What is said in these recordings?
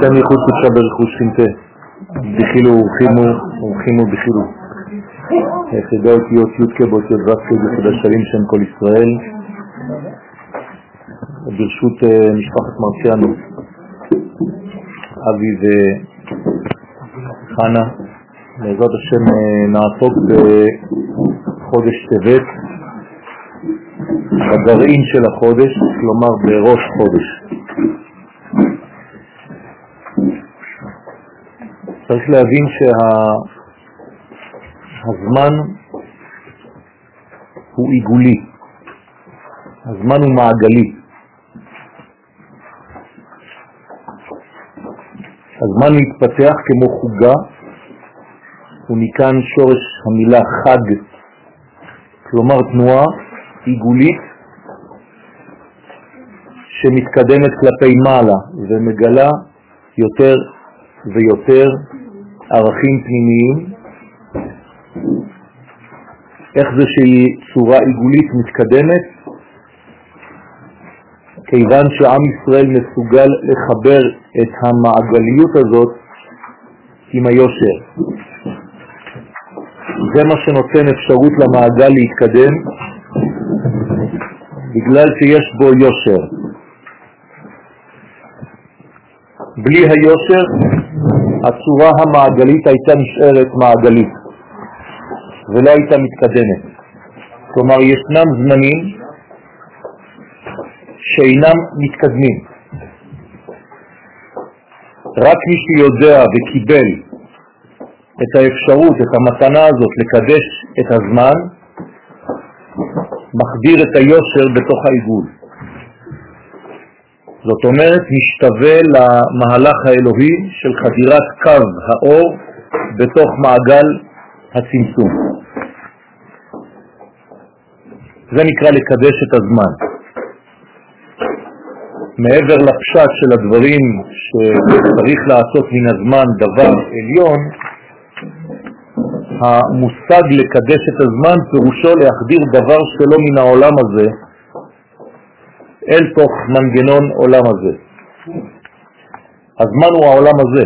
כאן ייחוד קודשה ברכוש חינטה, בחילו ורחימו ורחימו בחילו. יחידה אותיות י"ק באותיות ו"ק יחידה שלים שם כל ישראל, ברשות אה, משפחת מרציאנו, אבי וחנה, בעזרת השם אה, נעסוק בחודש טבת, בגרעין של החודש, כלומר בראש חודש. צריך להבין שהזמן שה... הוא עיגולי, הזמן הוא מעגלי. הזמן מתפתח כמו חוגה, ומכאן שורש המילה חג, כלומר תנועה עיגולית שמתקדמת כלפי מעלה ומגלה יותר ויותר ערכים פנימיים. איך זה שהיא צורה עיגולית מתקדמת? כיוון שעם ישראל מסוגל לחבר את המעגליות הזאת עם היושר. זה מה שנותן אפשרות למעגל להתקדם, בגלל שיש בו יושר. בלי היושר הצורה המעגלית הייתה נשארת מעגלית ולא הייתה מתקדמת. כלומר, ישנם זמנים שאינם מתקדמים. רק מי שיודע וקיבל את האפשרות, את המתנה הזאת לקדש את הזמן, מחדיר את היושר בתוך העיגול. זאת אומרת, משתווה למהלך האלוהי של חדירת קו האור בתוך מעגל הצמצום. זה נקרא לקדש את הזמן. מעבר לפשט של הדברים שצריך לעשות מן הזמן דבר עליון, המושג לקדש את הזמן פירושו להחדיר דבר שלא מן העולם הזה אל תוך מנגנון עולם הזה. הזמן הוא העולם הזה.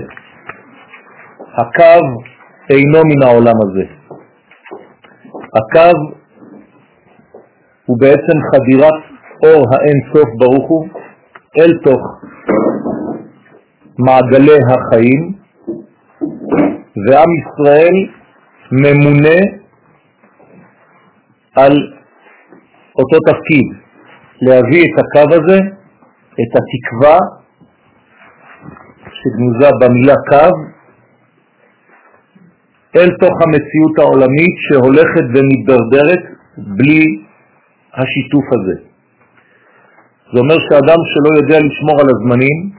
הקו אינו מן העולם הזה. הקו הוא בעצם חדירת אור האין סוף ברוך הוא אל תוך מעגלי החיים, ועם ישראל ממונה על אותו תפקיד, להביא את הקו הזה, את התקווה שגנוזה במילה קו, אל תוך המציאות העולמית שהולכת ומתדרדרת בלי השיתוף הזה. זה אומר שאדם שלא יודע לשמור על הזמנים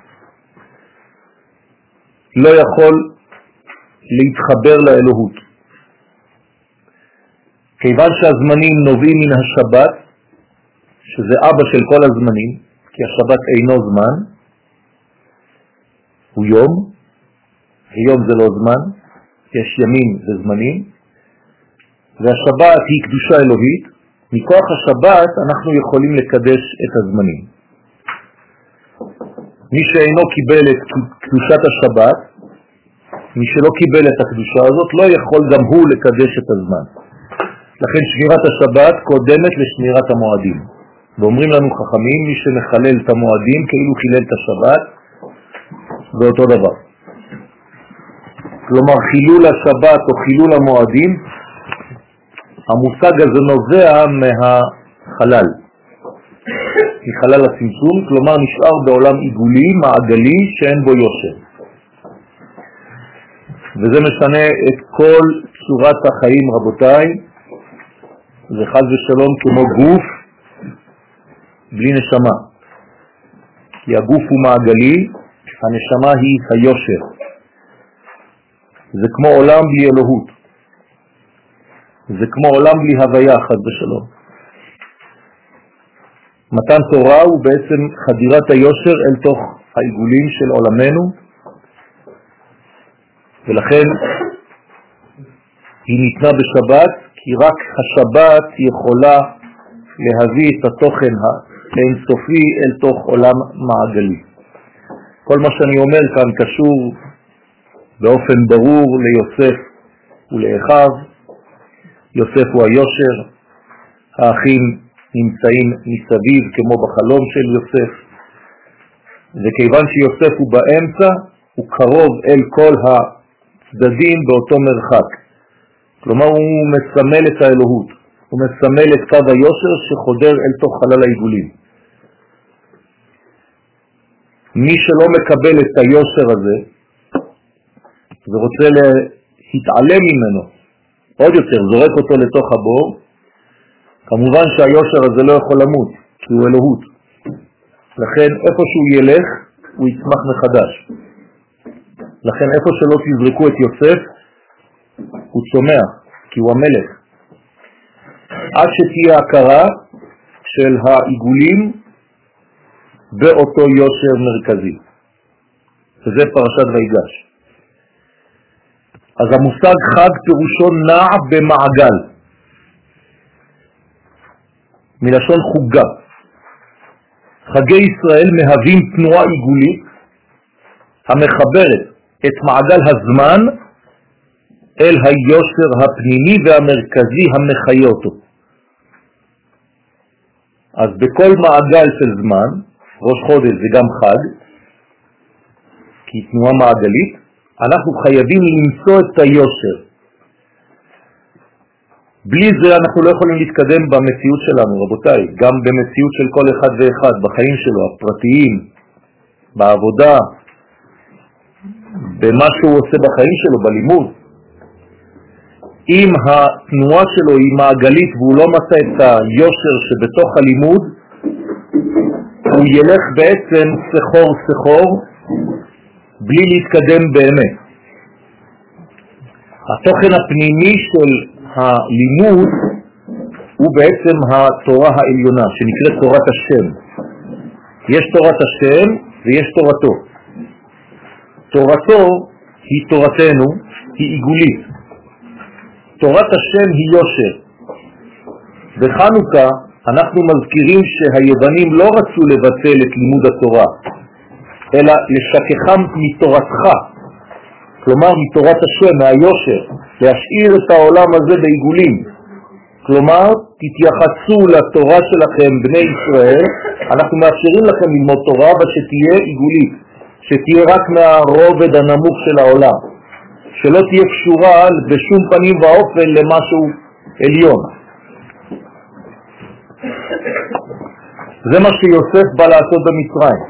לא יכול להתחבר לאלוהות. כיוון שהזמנים נובעים מן השבת, שזה אבא של כל הזמנים, כי השבת אינו זמן, הוא יום, ויום זה לא זמן, יש ימים וזמנים, והשבת היא קדושה אלוהית, מכוח השבת אנחנו יכולים לקדש את הזמנים. מי שאינו קיבל את קדושת השבת, מי שלא קיבל את הקדושה הזאת, לא יכול גם הוא לקדש את הזמן. לכן שמירת השבת קודמת לשמירת המועדים. ואומרים לנו חכמים, מי שמחלל את המועדים כאילו חילל את השבת, זה אותו דבר. כלומר, חילול השבת או חילול המועדים, המושג הזה נובע מהחלל, מחלל הצמצום, כלומר נשאר בעולם עיגולי, מעגלי, שאין בו יושר. וזה משנה את כל צורת החיים, רבותיי, זה חז ושלום כמו גוף בלי נשמה. כי הגוף הוא מעגלי, הנשמה היא היושר. זה כמו עולם בלי אלוהות. זה כמו עולם בלי הוויה, חז ושלום. מתן תורה הוא בעצם חדירת היושר אל תוך העיגולים של עולמנו, ולכן היא ניתנה בשבת, כי רק השבת יכולה להביא את התוכן האינסופי אל תוך עולם מעגלי. כל מה שאני אומר כאן קשור באופן ברור ליוסף ולאחיו. יוסף הוא היושר, האחים נמצאים מסביב כמו בחלום של יוסף, וכיוון שיוסף הוא באמצע, הוא קרוב אל כל הצדדים באותו מרחק. כלומר הוא מסמל את האלוהות, הוא מסמל את קו היושר שחודר אל תוך חלל העיגולים. מי שלא מקבל את היושר הזה ורוצה להתעלם ממנו, עוד יותר זורק אותו לתוך הבור, כמובן שהיושר הזה לא יכול למות, כי הוא אלוהות. לכן איפה שהוא ילך, הוא יצמח מחדש. לכן איפה שלא תזרקו את יוסף, הוא צומח, כי הוא המלך. עד שתהיה הכרה של העיגולים באותו יושר מרכזי. וזה פרשת ויגש. אז המושג חג פירושו נע במעגל, מלשון חוגה. חגי ישראל מהווים תנועה עיגולית המחברת את מעגל הזמן אל היושר הפנימי והמרכזי המחיה אותו. אז בכל מעגל של זמן, ראש חודש זה גם חג, כי תנועה מעגלית, אנחנו חייבים למצוא את היושר. בלי זה אנחנו לא יכולים להתקדם במציאות שלנו, רבותיי, גם במציאות של כל אחד ואחד, בחיים שלו, הפרטיים, בעבודה, במה שהוא עושה בחיים שלו, בלימוד. אם התנועה שלו היא מעגלית והוא לא מצא את היושר שבתוך הלימוד, הוא ילך בעצם סחור סחור בלי להתקדם באמת. התוכן הפנימי של הלימוד הוא בעצם התורה העליונה, שנקראת תורת השם. יש תורת השם ויש תורתו. תורתו היא תורתנו, היא עיגולית. תורת השם היא יושר. בחנוכה אנחנו מזכירים שהיוונים לא רצו לבטל את לימוד התורה, אלא לשכחם מתורתך, כלומר מתורת השם, מהיושר, להשאיר את העולם הזה בעיגולים. כלומר, תתייחסו לתורה שלכם, בני ישראל, אנחנו מאפשרים לכם ללמוד תורה, אבל שתהיה עיגולית, שתהיה רק מהרובד הנמוך של העולם, שלא תהיה קשורה בשום פנים ואופן למשהו עליון. זה מה שיוסף בא לעשות במצרים.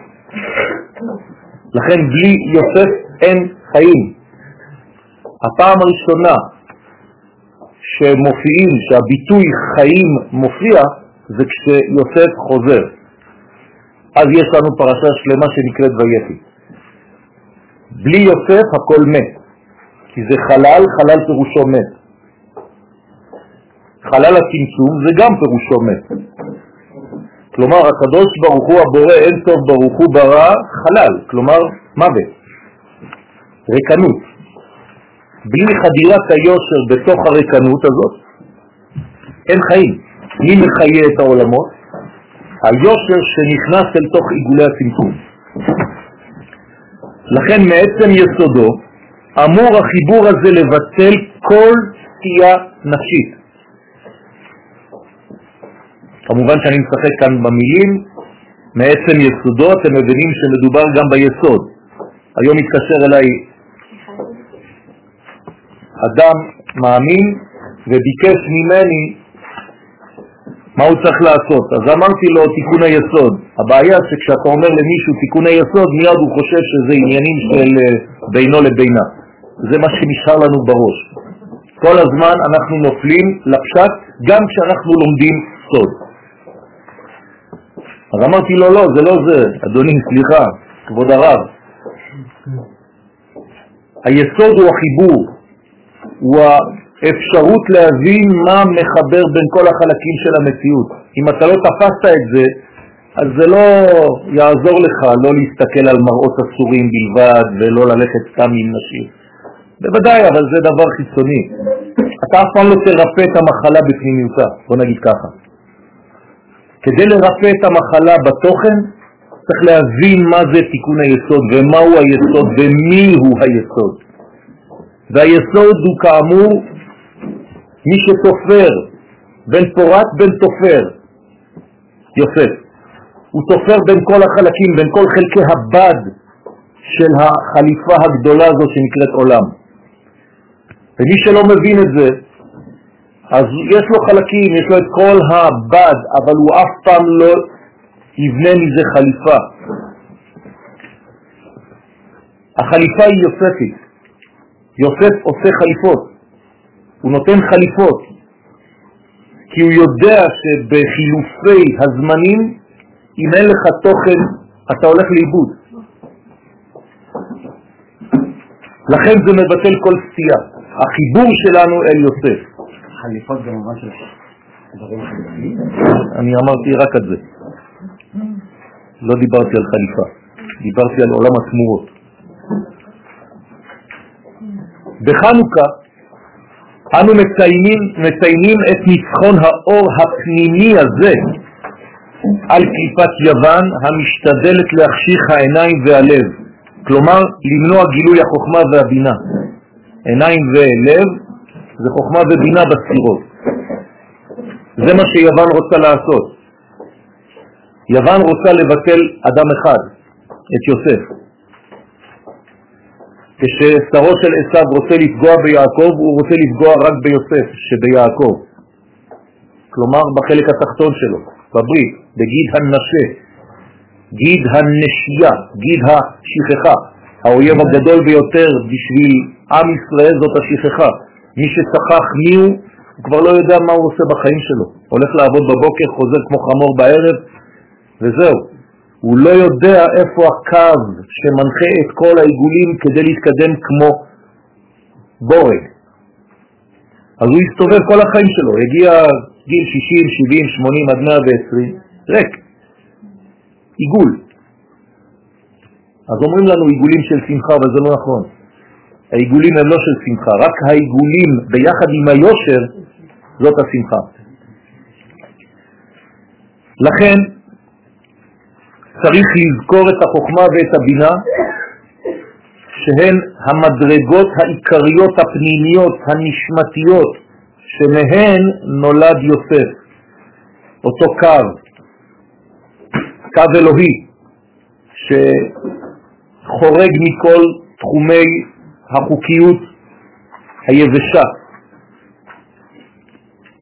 לכן בלי יוסף אין חיים. הפעם הראשונה שמופיעים, שהביטוי חיים מופיע, זה כשיוסף חוזר. אז יש לנו פרשה שלמה שנקראת ויפי. בלי יוסף הכל מת, כי זה חלל, חלל פירושו מת. חלל הצמצום זה גם פירושו מת. כלומר, הקדוש ברוך הוא הבורא אין טוב ברוך הוא ברא חלל, כלומר מוות, ריקנות. בלי חדירת היושר בתוך הריקנות הזאת, אין חיים. מי מחיה את העולמות? היושר שנכנס אל תוך עיגולי הצמצום. לכן מעצם יסודו אמור החיבור הזה לבטל כל סטייה נפשית. כמובן שאני משחק כאן במילים, מעצם יסודו אתם מבינים שמדובר גם ביסוד. היום מתקשר אליי אדם מאמין וביקש ממני מה הוא צריך לעשות. אז אמרתי לו תיקון היסוד. הבעיה שכשאתה אומר למישהו תיקון היסוד, מיד הוא חושב שזה עניינים של אה, בינו לבינה. זה מה שנשאר לנו בראש. כל הזמן אנחנו נופלים לפשט גם כשאנחנו לומדים סוד. אז אמרתי לו, לא, זה לא זה, אדוני, סליחה, כבוד הרב. היסוד הוא החיבור, הוא האפשרות להבין מה מחבר בין כל החלקים של המציאות. אם אתה לא תפסת את זה, אז זה לא יעזור לך לא להסתכל על מראות אסורים בלבד ולא ללכת סתם עם נשים. בוודאי, אבל זה דבר חיצוני. אתה אף פעם לא תרפא את המחלה בפנימיותה, בוא נגיד ככה. כדי לרפא את המחלה בתוכן, צריך להבין מה זה תיקון היסוד ומהו היסוד ומי הוא היסוד. והיסוד הוא כאמור מי שתופר, בין פורט בין תופר, יוסף. הוא תופר בין כל החלקים, בין כל חלקי הבד של החליפה הגדולה הזאת שנקראת עולם. ומי שלא מבין את זה, אז יש לו חלקים, יש לו את כל הבד, אבל הוא אף פעם לא יבנה מזה חליפה. החליפה היא יוספית. יוסף עושה חליפות, הוא נותן חליפות, כי הוא יודע שבחילופי הזמנים, אם אין לך תוכן, אתה הולך לאיבוד. לכן זה מבטל כל סטייה. החיבור שלנו אל יוסף. חליפות במובן של דברים חליפים? אני אמרתי רק את זה. לא דיברתי על חליפה, דיברתי על עולם התמורות. בחנוכה אנו מציינים, מציינים את ניצחון האור הפנימי הזה על קליפת יוון המשתדלת להחשיך העיניים והלב, כלומר למנוע גילוי החוכמה והבינה. עיניים ולב זה חוכמה ובינה בספירות. זה מה שיוון רוצה לעשות. יוון רוצה לבטל אדם אחד, את יוסף. כששרו של עשיו רוצה לפגוע ביעקב, הוא רוצה לפגוע רק ביוסף שביעקב. כלומר בחלק התחתון שלו, בברית, בגיד הנשה, גיד הנשייה, גיד השכחה. האויב הגדול ביותר בשביל עם ישראל זאת השכחה. מי ששכח מי הוא, הוא כבר לא יודע מה הוא עושה בחיים שלו. הולך לעבוד בבוקר, חוזר כמו חמור בערב, וזהו. הוא לא יודע איפה הקו שמנחה את כל העיגולים כדי להתקדם כמו בורג. אז הוא יסתובב כל החיים שלו, הגיע גיל 60, 70, 80 עד 120, ריק, עיגול. אז אומרים לנו עיגולים של שמחה, אבל זה לא נכון. העיגולים הם לא של שמחה, רק העיגולים ביחד עם היושר זאת השמחה. לכן צריך לזכור את החוכמה ואת הבינה שהן המדרגות העיקריות הפנימיות הנשמתיות שמהן נולד יוסף, אותו קו, קו אלוהי שחורג מכל תחומי החוקיות היבשה.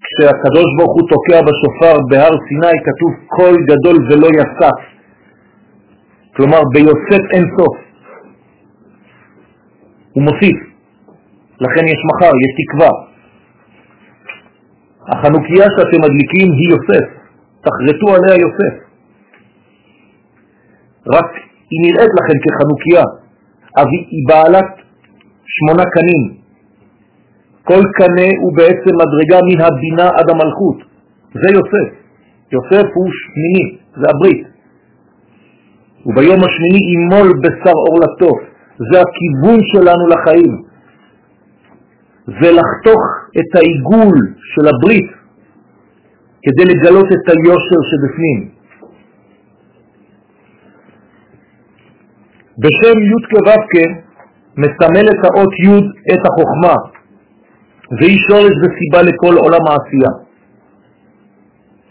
כשהקדוש ברוך הוא תוקע בשופר בהר סיני כתוב קול גדול ולא יסף. כלומר ביוסף אין סוף. הוא מוסיף, לכן יש מחר, יש תקווה. החנוכיה שאתם מדליקים היא יוסף, תחרטו עליה יוסף. רק היא נראית לכם כחנוכיה, אבל היא בעלת שמונה קנים. כל קנה הוא בעצם מדרגה מן הבינה עד המלכות. זה יוסף. יוסף הוא שמיני, זה הברית. וביום השמיני ימול בשר עורלתו. זה הכיוון שלנו לחיים. זה לחתוך את העיגול של הברית כדי לגלות את היושר שבפנים. בשם י' כו' מסמלת האות י' את החוכמה, והיא שורש וסיבה לכל עולם העשייה.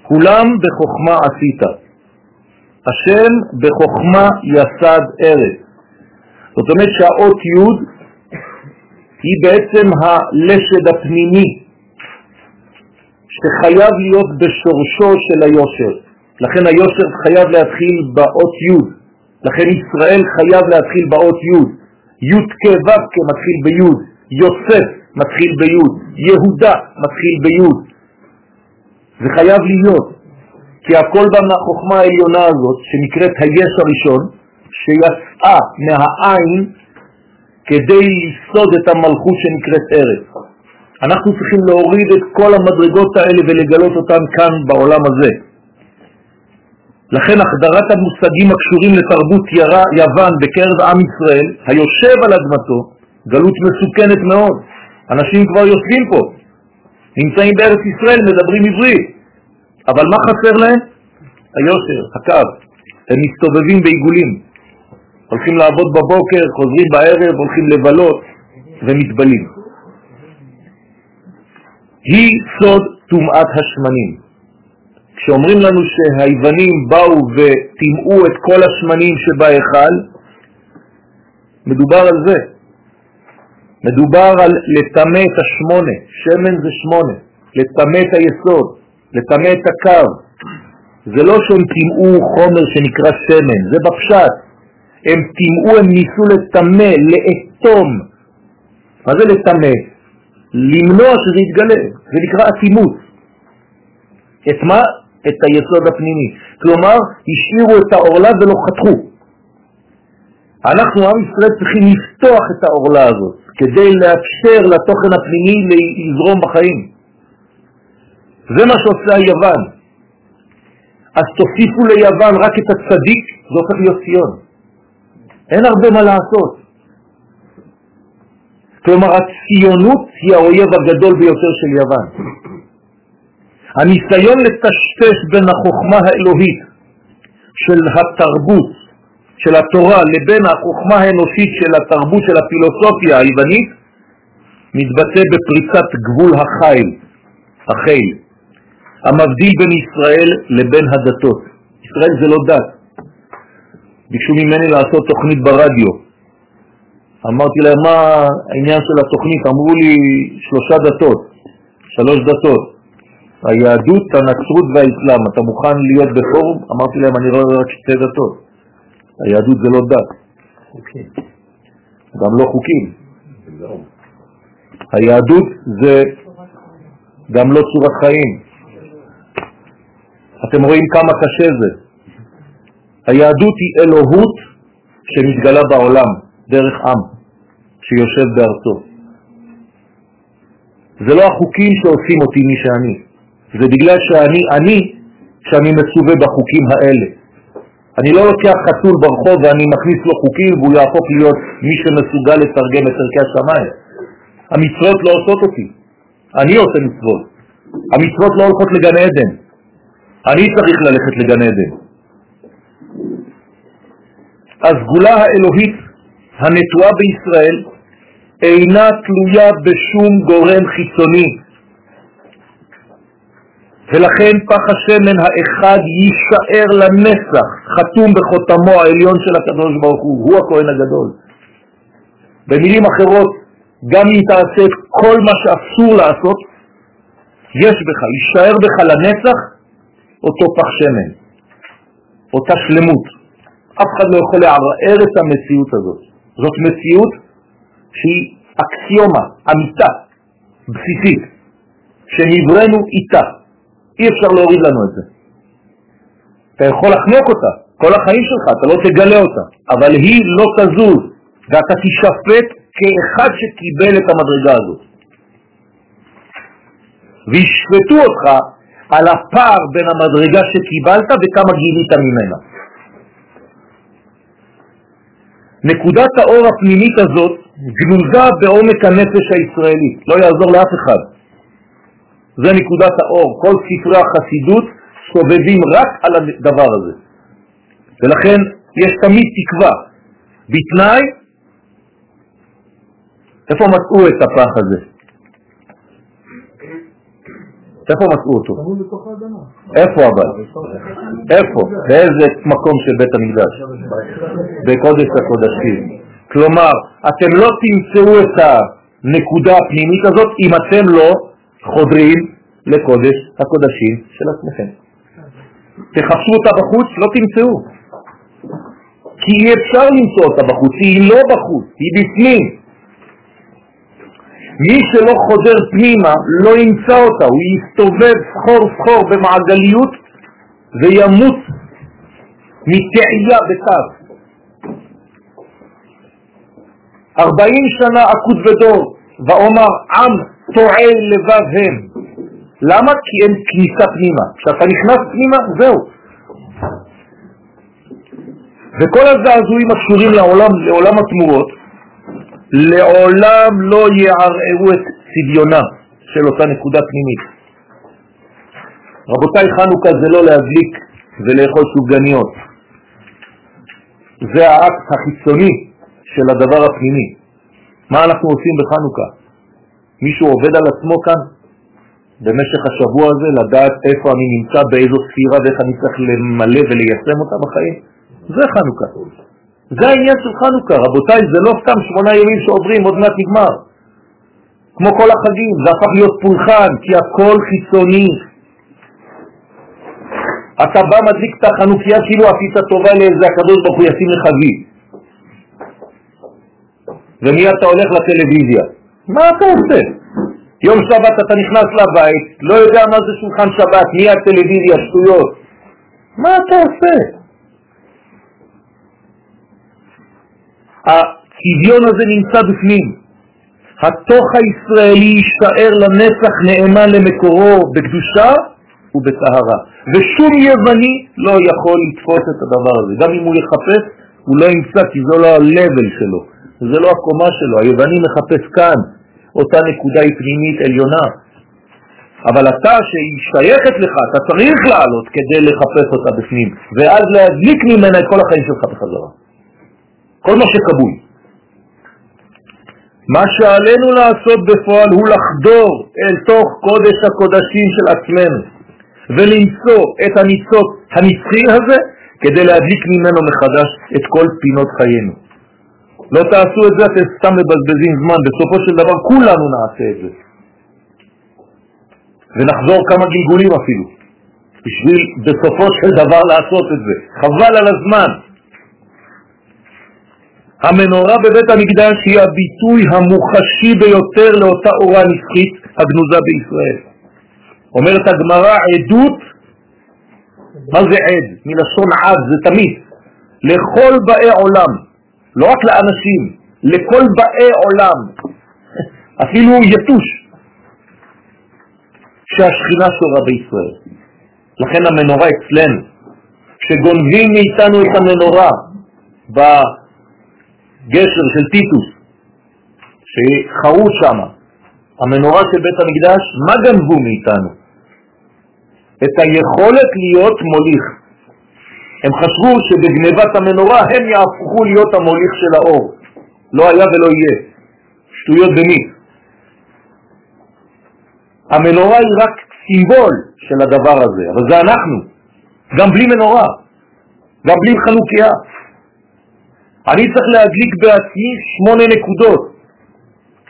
כולם בחוכמה עשית. השם בחוכמה יסד ארץ. זאת אומרת שהאות י' היא בעצם הלשד הפנימי שחייב להיות בשורשו של היושר. לכן היושר חייב להתחיל באות י', לכן ישראל חייב להתחיל באות י'. י' כ' ו' כ' מתחיל בי', יוסף מתחיל בי', יהודה מתחיל בי'. זה חייב להיות, כי הכל בא מהחוכמה העליונה הזאת, שנקראת היש הראשון, שיצאה מהעין כדי לסוד את המלכות שנקראת ארץ. אנחנו צריכים להוריד את כל המדרגות האלה ולגלות אותן כאן בעולם הזה. לכן החדרת המושגים הקשורים לתרבות ירה, יוון בקרב עם ישראל, היושב על אדמתו, גלות מסוכנת מאוד. אנשים כבר יושבים פה, נמצאים בארץ ישראל, מדברים עברית, אבל מה חסר להם? היושר, הקו. הם מסתובבים בעיגולים. הולכים לעבוד בבוקר, חוזרים בערב, הולכים לבלות ומתבלים. היא סוד טומאת השמנים. כשאומרים לנו שהיוונים באו וטימאו את כל השמנים שבהיכל, מדובר על זה. מדובר על לטמא את השמונה, שמן זה שמונה, לטמא את היסוד, לטמא את הקו. זה לא שהם טימאו חומר שנקרא שמן, זה בפשט. הם טימאו, הם ניסו לטמא, לאטום. מה זה לטמא? למנוע שזה יתגלה, זה נקרא אטימות. את מה? את היסוד הפנימי. כלומר, השאירו את העורלה ולא חתכו. אנחנו, עם ישראל, צריכים לפתוח את העורלה הזאת, כדי לאפשר לתוכן הפנימי לזרום בחיים. זה מה שעושה היוון. אז תוסיפו ליוון רק את הצדיק, זה הופך להיות ציון. אין הרבה מה לעשות. כלומר, הציונות היא האויב הגדול ביותר של יוון. הניסיון לטשטש בין החוכמה האלוהית של התרבות, של התורה, לבין החוכמה האנושית של התרבות של הפילוסופיה היוונית, מתבטא בפריצת גבול החיל, החיל, המבדיל בין ישראל לבין הדתות. ישראל זה לא דת. ביקשו ממני לעשות תוכנית ברדיו. אמרתי להם, מה העניין של התוכנית? אמרו לי, שלושה דתות, שלוש דתות. היהדות, הנצרות והאסלאם. אתה מוכן להיות בפורום? אמרתי להם, אני רואה רק שתי דתות. היהדות זה לא דת. גם לא חוקים. היהדות זה גם לא צורת חיים. אתם רואים כמה קשה זה. היהדות היא אלוהות שמתגלה בעולם דרך עם שיושב בארצו. זה לא החוקים שעושים אותי מי שאני, זה בגלל שאני אני שאני מצווה בחוקים האלה. אני לא לוקח חתול ברחוב ואני מכניס לו חוקים והוא יהפוך להיות מי שמסוגל לתרגם את ערכי השמיים. המצוות לא עושות אותי, אני עושה מצוות. המצוות לא הולכות לגן עדן, אני צריך ללכת לגן עדן. הסגולה האלוהית הנטועה בישראל אינה תלויה בשום גורם חיצוני, ולכן פח השמן האחד יישאר לנצח, חתום בחותמו העליון של הקדוש ברוך הוא, הוא הכהן הגדול. במילים אחרות, גם אם תעשה את כל מה שאסור לעשות, יש בך, יישאר בך לנצח אותו פח שמן, אותה שלמות. אף אחד לא יכול לערער את המציאות הזאת. זאת מציאות שהיא אקסיומה, אמיתה, בסיסית, שנבראנו איתה. אי אפשר להוריד לנו את זה. אתה יכול לחנוק אותה כל החיים שלך, אתה לא תגלה אותה, אבל היא לא תזוז, ואתה תשפט כאחד שקיבל את המדרגה הזאת. וישפטו אותך על הפער בין המדרגה שקיבלת וכמה גילית ממנה. נקודת האור הפנימית הזאת גנוזה בעומק הנפש הישראלי, לא יעזור לאף אחד. זה נקודת האור. כל ספרי החסידות סובבים רק על הדבר הזה. ולכן יש תמיד תקווה, בתנאי, איפה מצאו את הפח הזה? איפה מצאו אותו? איפה אבל? איפה? באיזה מקום של בית המקדש? בקודש הקודשים. כלומר, אתם לא תמצאו את הנקודה הפנימית הזאת אם אתם לא חודרים לקודש הקודשים של עצמכם. תחפשו אותה בחוץ, לא תמצאו. כי אי אפשר למצוא אותה בחוץ, היא לא בחוץ, היא בפנים. מי שלא חודר פנימה לא ימצא אותה, הוא יסתובב סחור סחור במעגליות וימות מתעייה בתו. ארבעים שנה עקוד ודור, ואומר עם טועה לבב הם. למה? כי אין כניסה פנימה. כשאתה נכנס פנימה, זהו. וכל הזעזועים הקשורים לעולם, לעולם התמורות, לעולם לא יערערו את צביונה של אותה נקודה פנימית. רבותיי, חנוכה זה לא להדליק ולאכול סופגניות. זה האקט החיצוני של הדבר הפנימי. מה אנחנו עושים בחנוכה? מישהו עובד על עצמו כאן במשך השבוע הזה, לדעת איפה אני נמצא, באיזו ספירה ואיך אני צריך למלא וליישם אותה בחיים? זה חנוכה. זה העניין של חנוכה. רבותיי, זה לא סתם שמונה ימים שעוברים, עוד מעט נגמר. כמו כל החגים, זה הפך להיות פולחן, כי הכל חיצוני. אתה בא מדליק את החנוכיה כאילו עשית טובה לאיזה הקדוש ברוך הוא ישים לך וי. ומי אתה הולך לטלוויזיה. מה אתה עושה? יום שבת אתה נכנס לבית, לא יודע מה זה שולחן שבת, מי הטלוויזיה, שטויות. מה אתה עושה? הצביון הזה נמצא בפנים. התוך הישראלי יישאר לנצח נאמן למקורו בקדושה ובטהרה. ושום יווני לא יכול לתפוס את הדבר הזה. גם אם הוא יחפש, הוא לא ימצא כי זה לא ה-level שלו, זה לא הקומה שלו. היווני מחפש כאן, אותה נקודה היא פנימית עליונה. אבל אתה שהיא שייכת לך, אתה צריך לעלות כדי לחפש אותה בפנים, ואז להדליק ממנה את כל החיים שלך בחזרה. כל מה שקבוי. מה שעלינו לעשות בפועל הוא לחדור אל תוך קודש הקודשים של עצמנו ולמצוא את הניצוץ הנצחי הזה כדי להדליק ממנו מחדש את כל פינות חיינו. לא תעשו את זה, אתם סתם מבזבזים זמן, בסופו של דבר כולנו נעשה את זה. ונחזור כמה גלגולים אפילו, בשביל בסופו של דבר לעשות את זה. חבל על הזמן. המנורה בבית המקדש היא הביטוי המוחשי ביותר לאותה אורה נצחית הגנוזה בישראל. אומרת הגמרא עדות, מה זה עד? מלשון עד, זה תמיד. לכל באי עולם, לא רק לאנשים, לכל באי עולם, אפילו יתוש, שהשכינה שורה בישראל. לכן המנורה אצלנו, כשגונבים מאיתנו את המנורה בגשר של טיטוס, שחרוט שם, המנורה של בית המקדש, מה גנבו מאיתנו? את היכולת להיות מוליך. הם חשבו שבגנבת המנורה הם יהפכו להיות המוליך של האור. לא היה ולא יהיה. שטויות במי. המנורה היא רק סימבול של הדבר הזה, אבל זה אנחנו, גם בלי מנורה, גם בלי חנוכיה. אני צריך להדליק בעצמי שמונה נקודות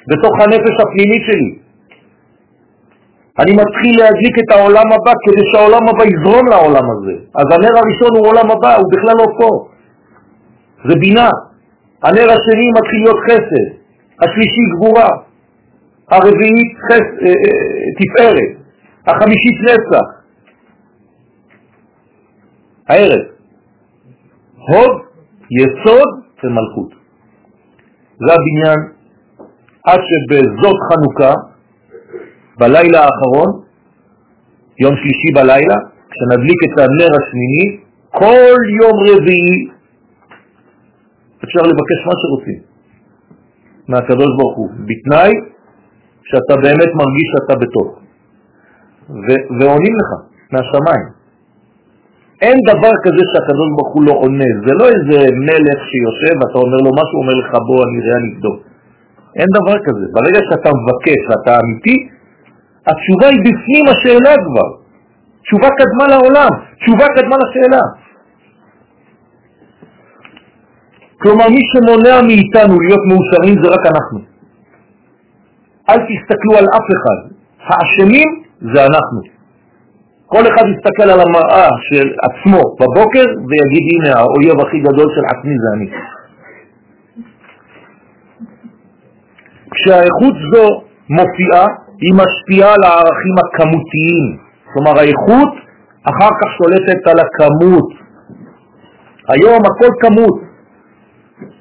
בתוך הנפש הפנימית שלי. אני מתחיל להדליק את העולם הבא כדי שהעולם הבא יזרום לעולם הזה. אז הנר הראשון הוא עולם הבא, הוא בכלל לא פה. זה בינה. הנר השני מתחיל להיות חסד, השלישי גבורה, הרביעית חס... אה, אה, תפארת, החמישית נצח. הערב. הוד, יסוד ומלכות. זה הבניין עד שבזאת חנוכה בלילה האחרון, יום שלישי בלילה, כשנדליק את הנר השמיני, כל יום רביעי אפשר לבקש מה שרוצים מהקדוש ברוך הוא, בתנאי שאתה באמת מרגיש שאתה בתוך, ועונים לך מהשמיים. אין דבר כזה שהקדוש ברוך הוא לא עונה, זה לא איזה מלך שיושב ואתה אומר לו משהו, אומר לך בוא אני אראה נבדוק. אין דבר כזה. ברגע שאתה מבקש ואתה אמיתי, התשובה היא בפנים השאלה כבר. תשובה קדמה לעולם, תשובה קדמה לשאלה. כלומר, מי שמונע מאיתנו להיות מאושרים זה רק אנחנו. אל תסתכלו על אף אחד. האשמים זה אנחנו. כל אחד יסתכל על המראה של עצמו בבוקר ויגיד, הנה, האויב הכי גדול של עצמי זה אני. כשהאיכות זו מופיעה, היא משפיעה על הערכים הכמותיים. כלומר, האיכות אחר כך שולטת על הכמות. היום הכל כמות.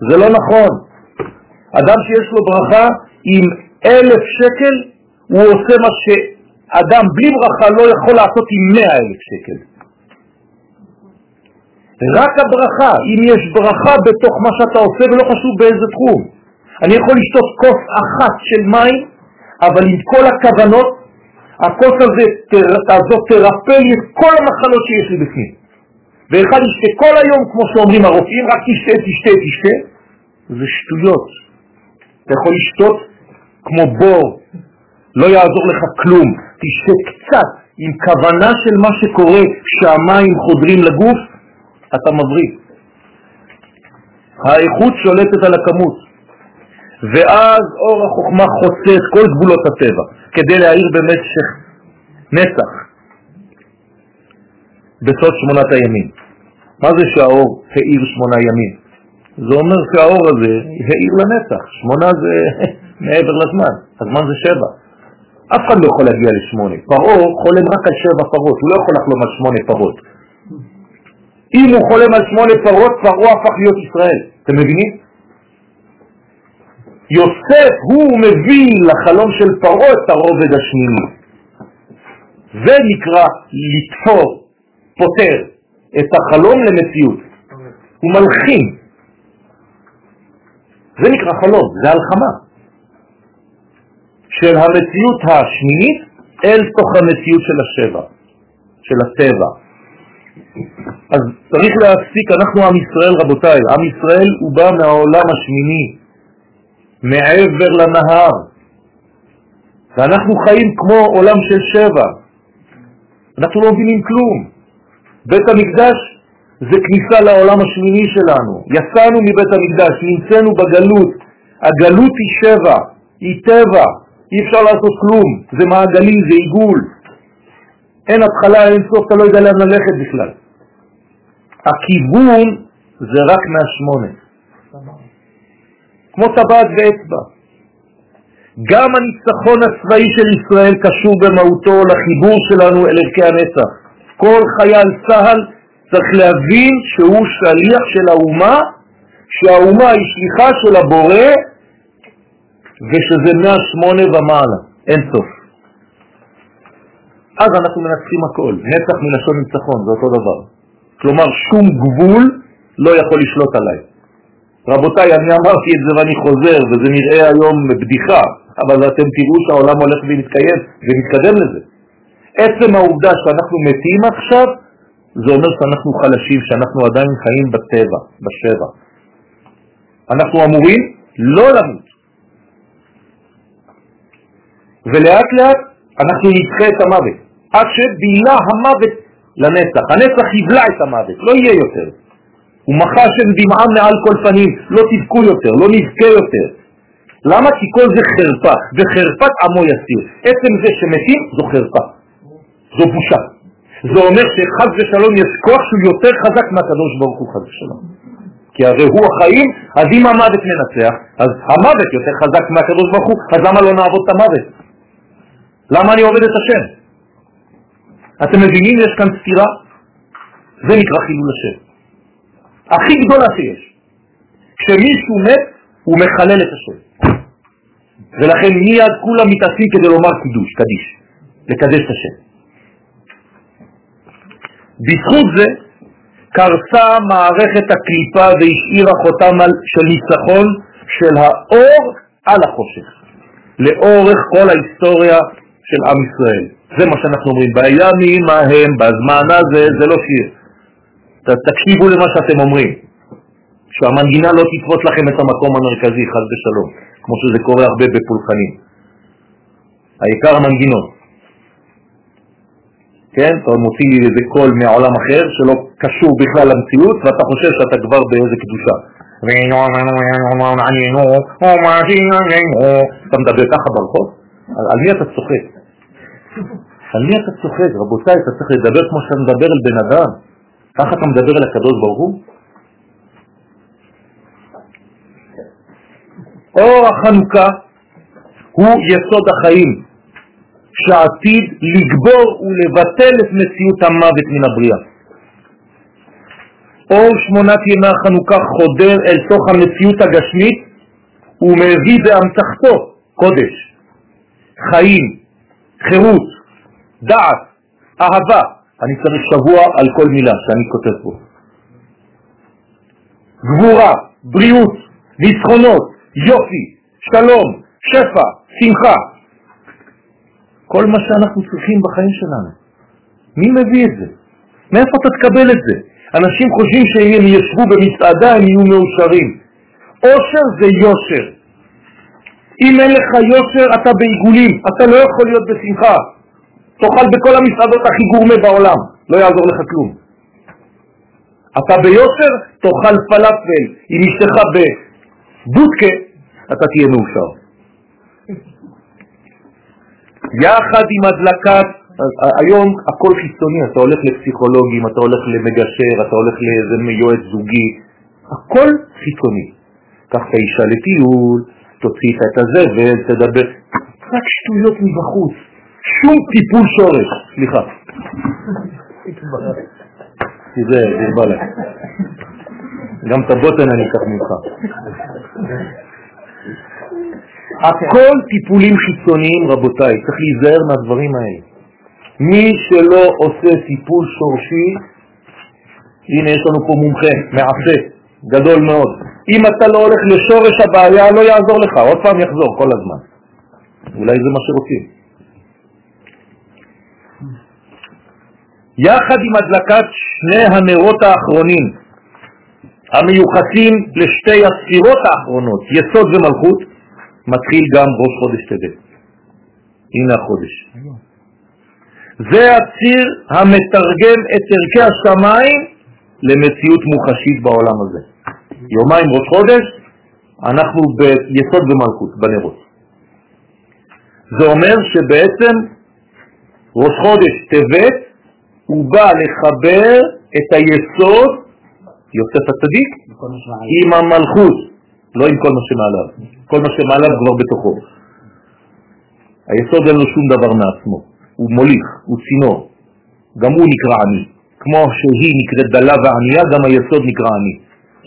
זה לא נכון. אדם שיש לו ברכה עם אלף שקל, הוא עושה מה שאדם בלי ברכה לא יכול לעשות עם מאה אלף שקל. רק הברכה, אם יש ברכה בתוך מה שאתה עושה ולא חשוב באיזה תחום. אני יכול לשתות כוס אחת של מים, אבל עם כל הכוונות, הכוס הזה הזאת תרפא לי את כל המחלות שיש לי בפנים. ואחד ישתה כל היום, כמו שאומרים הרופאים, רק תשתה, תשתה, תשתה, זה שטויות. אתה יכול לשתות כמו בור, לא יעזור לך כלום. תשתה קצת, עם כוונה של מה שקורה כשהמים חודרים לגוף, אתה מבריא. האיכות שולטת על הכמות, ואז אור החוכמה חוצה את כל גבולות הטבע, כדי להאיר במשך נצח בסוד שמונת הימים. מה זה שהאור האיר שמונה ימים? זה אומר שהאור הזה האיר לנצח, שמונה זה מעבר לזמן, הזמן זה שבע. אף אחד לא יכול להגיע לשמונה. פרעה חולם רק על שבע פרות, הוא לא יכול לחלום על שמונה פרות. אם הוא חולם על שמונה פרות, פרעה הפך להיות ישראל. אתם מבינים? יוסף הוא מביא לחלום של פרעה את הרובד השמיני. זה נקרא לתפור, פותר, את החלום למציאות. הוא מלחין. זה נקרא חלום, זה הלחמה. של המציאות השמינית אל תוך המציאות של השבע, של הטבע. אז צריך להפסיק, אנחנו עם ישראל רבותיי, עם ישראל הוא בא מהעולם השמיני, מעבר לנהר, ואנחנו חיים כמו עולם של שבע, אנחנו לא מבינים כלום. בית המקדש זה כניסה לעולם השמיני שלנו, יצאנו מבית המקדש, נמצאנו בגלות, הגלות היא שבע, היא טבע, אי אפשר לעשות כלום, זה מעגלי, זה עיגול. אין התחלה, אין סוף, אתה לא יודע לאן ללכת בכלל. הכיוון זה רק מהשמונה. כמו טבעת ואצבע. גם הניצחון הצבאי של ישראל קשור במהותו לחיבור שלנו אל ערכי הנצח. כל חייל צה"ל צריך להבין שהוא שליח של האומה, שהאומה היא שליחה של הבורא ושזה מהשמונה ומעלה, אין סוף. אז אנחנו מנצחים הכל, נצח מלשון ניצחון, זה אותו דבר. כלומר, שום גבול לא יכול לשלוט עליי. רבותיי, אני אמרתי את זה ואני חוזר, וזה נראה היום בדיחה, אבל אתם תראו שהעולם הולך ומתקיים ומתקדם לזה. עצם העובדה שאנחנו מתים עכשיו, זה אומר שאנחנו חלשים, שאנחנו עדיין חיים בטבע, בשבע. אנחנו אמורים לא למות. ולאט לאט אנחנו נדחה את המוות, עד שבילה המוות לנצח. הנצח יבלע את המוות, לא יהיה יותר. ומחה שם דמעה מעל כל פנים, לא תבכו יותר, לא נבכה יותר. למה? כי כל זה חרפה, וחרפת עמו יסיר. עצם זה שמתים זו חרפה, זו בושה. זה אומר שחז ושלום יש כוח שהוא יותר חזק מהקדוש ברוך הוא חז ושלום. כי הרי הוא החיים, אז אם המוות מנצח, אז המוות יותר חזק מהקדוש ברוך הוא, אז למה לא נעבוד את המוות? למה אני עובד את השם? אתם מבינים? יש כאן סתירה? זה נקרא חילול השם. הכי גדולה שיש. כשמישהו מת, הוא מחלל את השם. ולכן מיד כולם מתעשים כדי לומר קידוש, קדיש, לקדש את השם. בזכות זה קרסה מערכת הקליפה והשאירה חותם של ניצחון של האור על החושך, לאורך כל ההיסטוריה של עם ישראל. זה מה שאנחנו אומרים, בימים ההם, בזמן הזה, זה לא שיר. תקשיבו למה שאתם אומרים, שהמנגינה לא תתפוס לכם את המקום המרכזי, חד ושלום, כמו שזה קורה הרבה בפולחנים. העיקר המנגינות. כן? אתה מוציא איזה קול מעולם אחר שלא קשור בכלל למציאות ואתה חושב שאתה כבר באיזה קדושה. אתה מדבר ככה ברחוב? על מי אתה צוחק? על מי אתה צוחק? רבותיי, אתה צריך לדבר כמו שאתה מדבר על בן אדם. ככה אתה מדבר על הקדוש ברוך הוא? אור החנוכה הוא יסוד החיים, שעתיד לגבור ולבטל את מציאות המוות מן הבריאה. אור שמונת ימי החנוכה חודר אל תוך המציאות הגשמית ומביא באמתחתו קודש, חיים, חירות, דעת, אהבה. אני צריך שבוע על כל מילה שאני כותב פה. גבורה, בריאות, ניצחונות, יופי, שלום, שפע, שמחה. כל מה שאנחנו צריכים בחיים שלנו. מי מביא את זה? מאיפה אתה תקבל את זה? אנשים חושבים שאם הם ישבו במצעדה הם יהיו מאושרים. אושר זה יושר. אם אין לך יושר אתה בעיגולים, אתה לא יכול להיות בשמחה. תאכל בכל המסעדות הכי גורמה בעולם, לא יעזור לך כלום. אתה ביושר, תאכל פלאפל עם אשתך בבודקה, אתה תהיה מאושר. יחד עם הדלקת, היום הכל חיצוני, אתה הולך לפסיכולוגים, אתה הולך למגשר, אתה הולך לאיזה יועץ זוגי, הכל חיצוני. קח את האישה לטיול, תוציא את הזבל, תדבר, רק שטויות מבחוץ, שום טיפול שורש, סליחה. תיזהר, תרבלה. גם את הבוטן אני אקח ממך. הכל טיפולים חיצוניים, רבותיי, צריך להיזהר מהדברים האלה. מי שלא עושה טיפול שורשי, הנה יש לנו פה מומחה, מעשה, גדול מאוד. אם אתה לא הולך לשורש הבעיה, לא יעזור לך, עוד פעם יחזור כל הזמן. אולי זה מה שרוצים. יחד עם הדלקת שני הנרות האחרונים, המיוחסים לשתי הספירות האחרונות, יסוד ומלכות, מתחיל גם ראש חודש טבת. הנה החודש. זה הציר המתרגם את ערכי השמיים למציאות מוחשית בעולם הזה. יומיים ראש חודש, אנחנו ביסוד ומלכות, בנרות. זה אומר שבעצם ראש חודש טבת הוא בא לחבר את היסוד, יוסף הצדיק, עם המלכות, לא עם כל מה שמעליו. כל מה שמעליו כבר בתוכו. היסוד אין לו שום דבר מעצמו, הוא מוליך, הוא צינור, גם הוא נקרא עני. כמו שהיא נקראת דלה וענייה, גם היסוד נקרא עני.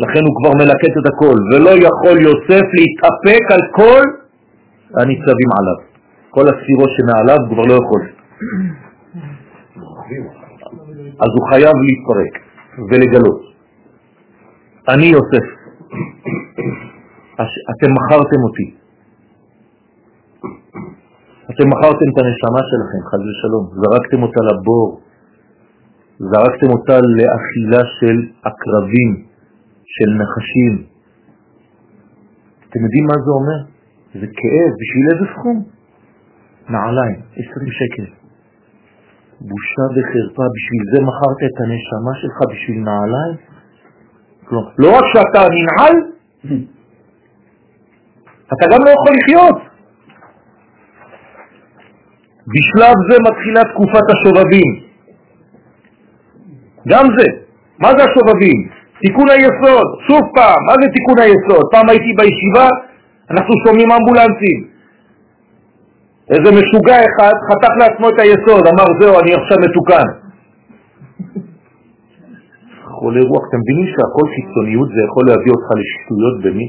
לכן הוא כבר מלקט את הכל, ולא יכול יוסף להתאפק על כל הניצבים עליו. כל הספירות שמעליו כבר לא יכול. אז הוא חייב להתפרק ולגלות. אני יוסף, אתם מכרתם אותי. אתם מכרתם את הנשמה שלכם, חז ושלום, זרקתם אותה לבור, זרקתם אותה לאכילה של עקרבים, של נחשים. אתם יודעים מה זה אומר? זה כאב, בשביל איזה סכום? נעליים, 20 שקל. בושה וחרפה, בשביל זה מכרת את הנשמה שלך בשביל נעליים? לא, רק שאתה ננעל, אתה גם לא יכול לחיות. בשלב זה מתחילה תקופת השובבים. גם זה. מה זה השובבים? תיקון היסוד, שוב פעם, מה זה תיקון היסוד? פעם הייתי בישיבה, אנחנו שומעים אמבולנסים. איזה משוגע אחד חתך לעצמו את היסוד, אמר זהו, אני עכשיו מתוקן. חולה רוח, אתם מבינים שהכל חיצוניות זה יכול להביא אותך לשטויות במי?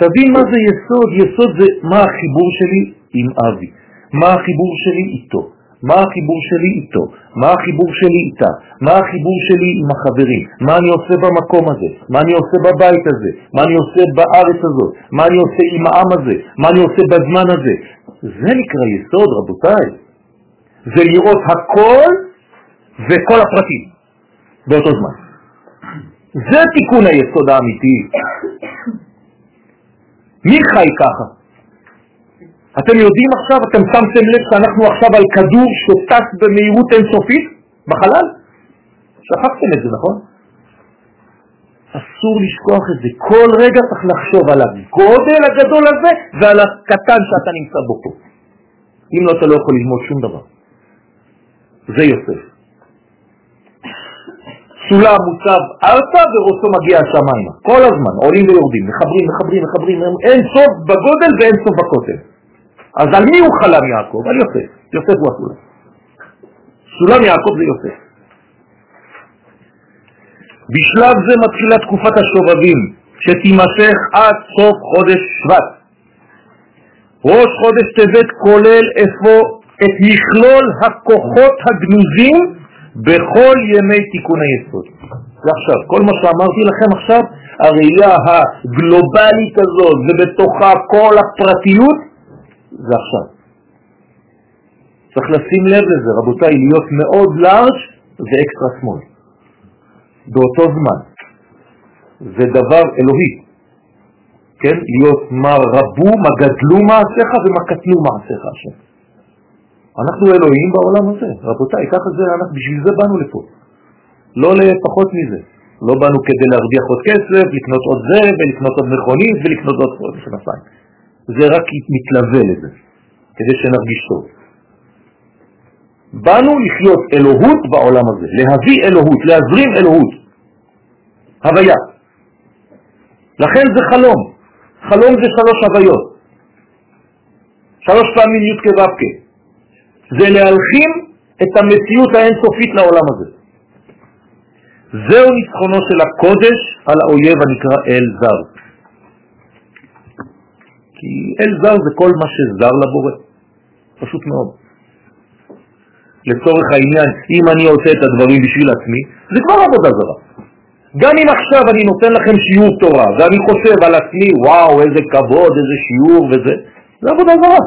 תבין מה זה יסוד, יסוד זה מה החיבור שלי עם אבי, מה החיבור שלי איתו, מה החיבור שלי איתו, מה החיבור שלי איתה, מה החיבור שלי עם החברים, מה אני עושה במקום הזה, מה אני עושה בבית הזה, מה אני עושה בארץ הזאת, מה אני עושה עם העם הזה, מה אני עושה בזמן הזה. זה נקרא יסוד, רבותיי. זה לראות הכל וכל הפרטים באותו זמן. זה תיקון היסוד האמיתי. מי חי ככה? אתם יודעים עכשיו, אתם שמתם לב שאנחנו עכשיו על כדור שטס במהירות אינסופית בחלל? שכחתם את זה, נכון? אסור לשכוח את זה. כל רגע צריך לחשוב על הגודל הגדול הזה ועל הקטן שאתה נמצא בו פה. אם לא, אתה לא יכול ללמוד שום דבר. זה יוסף. סולם מוצב ארצה וראשו מגיע השמיימה. כל הזמן, עולים ויורדים, מחברים, מחברים, מחברים, אין סוף בגודל ואין סוף בכותל. אז על מי הוא חלם יעקב? על יוסף. יוסף הוא הסולם. סולם יעקב זה יוסף. בשלב זה מתחילה תקופת השובבים, שתימשך עד סוף חודש שבט. ראש חודש טבת כולל אפוא את מכלול הכוחות הגנוזים בכל ימי תיקון היסוד. ועכשיו, כל מה שאמרתי לכם עכשיו, הראייה הגלובלית הזאת ובתוכה כל הפרטיות, זה עכשיו. צריך לשים לב לזה, רבותיי, להיות מאוד לארג' ואקסטרה שמאל. באותו זמן. זה דבר אלוהי, כן? להיות מה רבו, מה גדלו מעשיך ומה קטנו מעשיך השם. אנחנו אלוהים בעולם הזה, רבותיי, ככה זה, אנחנו, בשביל זה באנו לפה, לא לפחות מזה. לא באנו כדי להרוויח עוד כסף, לקנות עוד זה, ולקנות עוד מכונית, ולקנות עוד שנתיים. זה רק מתלווה לזה, כדי שנרגיש טוב. באנו לחיות אלוהות בעולם הזה, להביא אלוהות, להזרים אלוהות. הוויה. לכן זה חלום. חלום זה שלוש הוויות. שלוש פעמים י' כו' זה להלחים את המציאות האינסופית לעולם הזה. זהו ניצחונו של הקודש על האויב הנקרא אל זר. כי אל זר זה כל מה שזר לבורא, פשוט מאוד. לצורך העניין, אם אני עושה את הדברים בשביל עצמי, זה כבר עבודה זרה. גם אם עכשיו אני נותן לכם שיעור תורה, ואני חושב על עצמי, וואו, איזה כבוד, איזה שיעור וזה, זה עבודה זרה.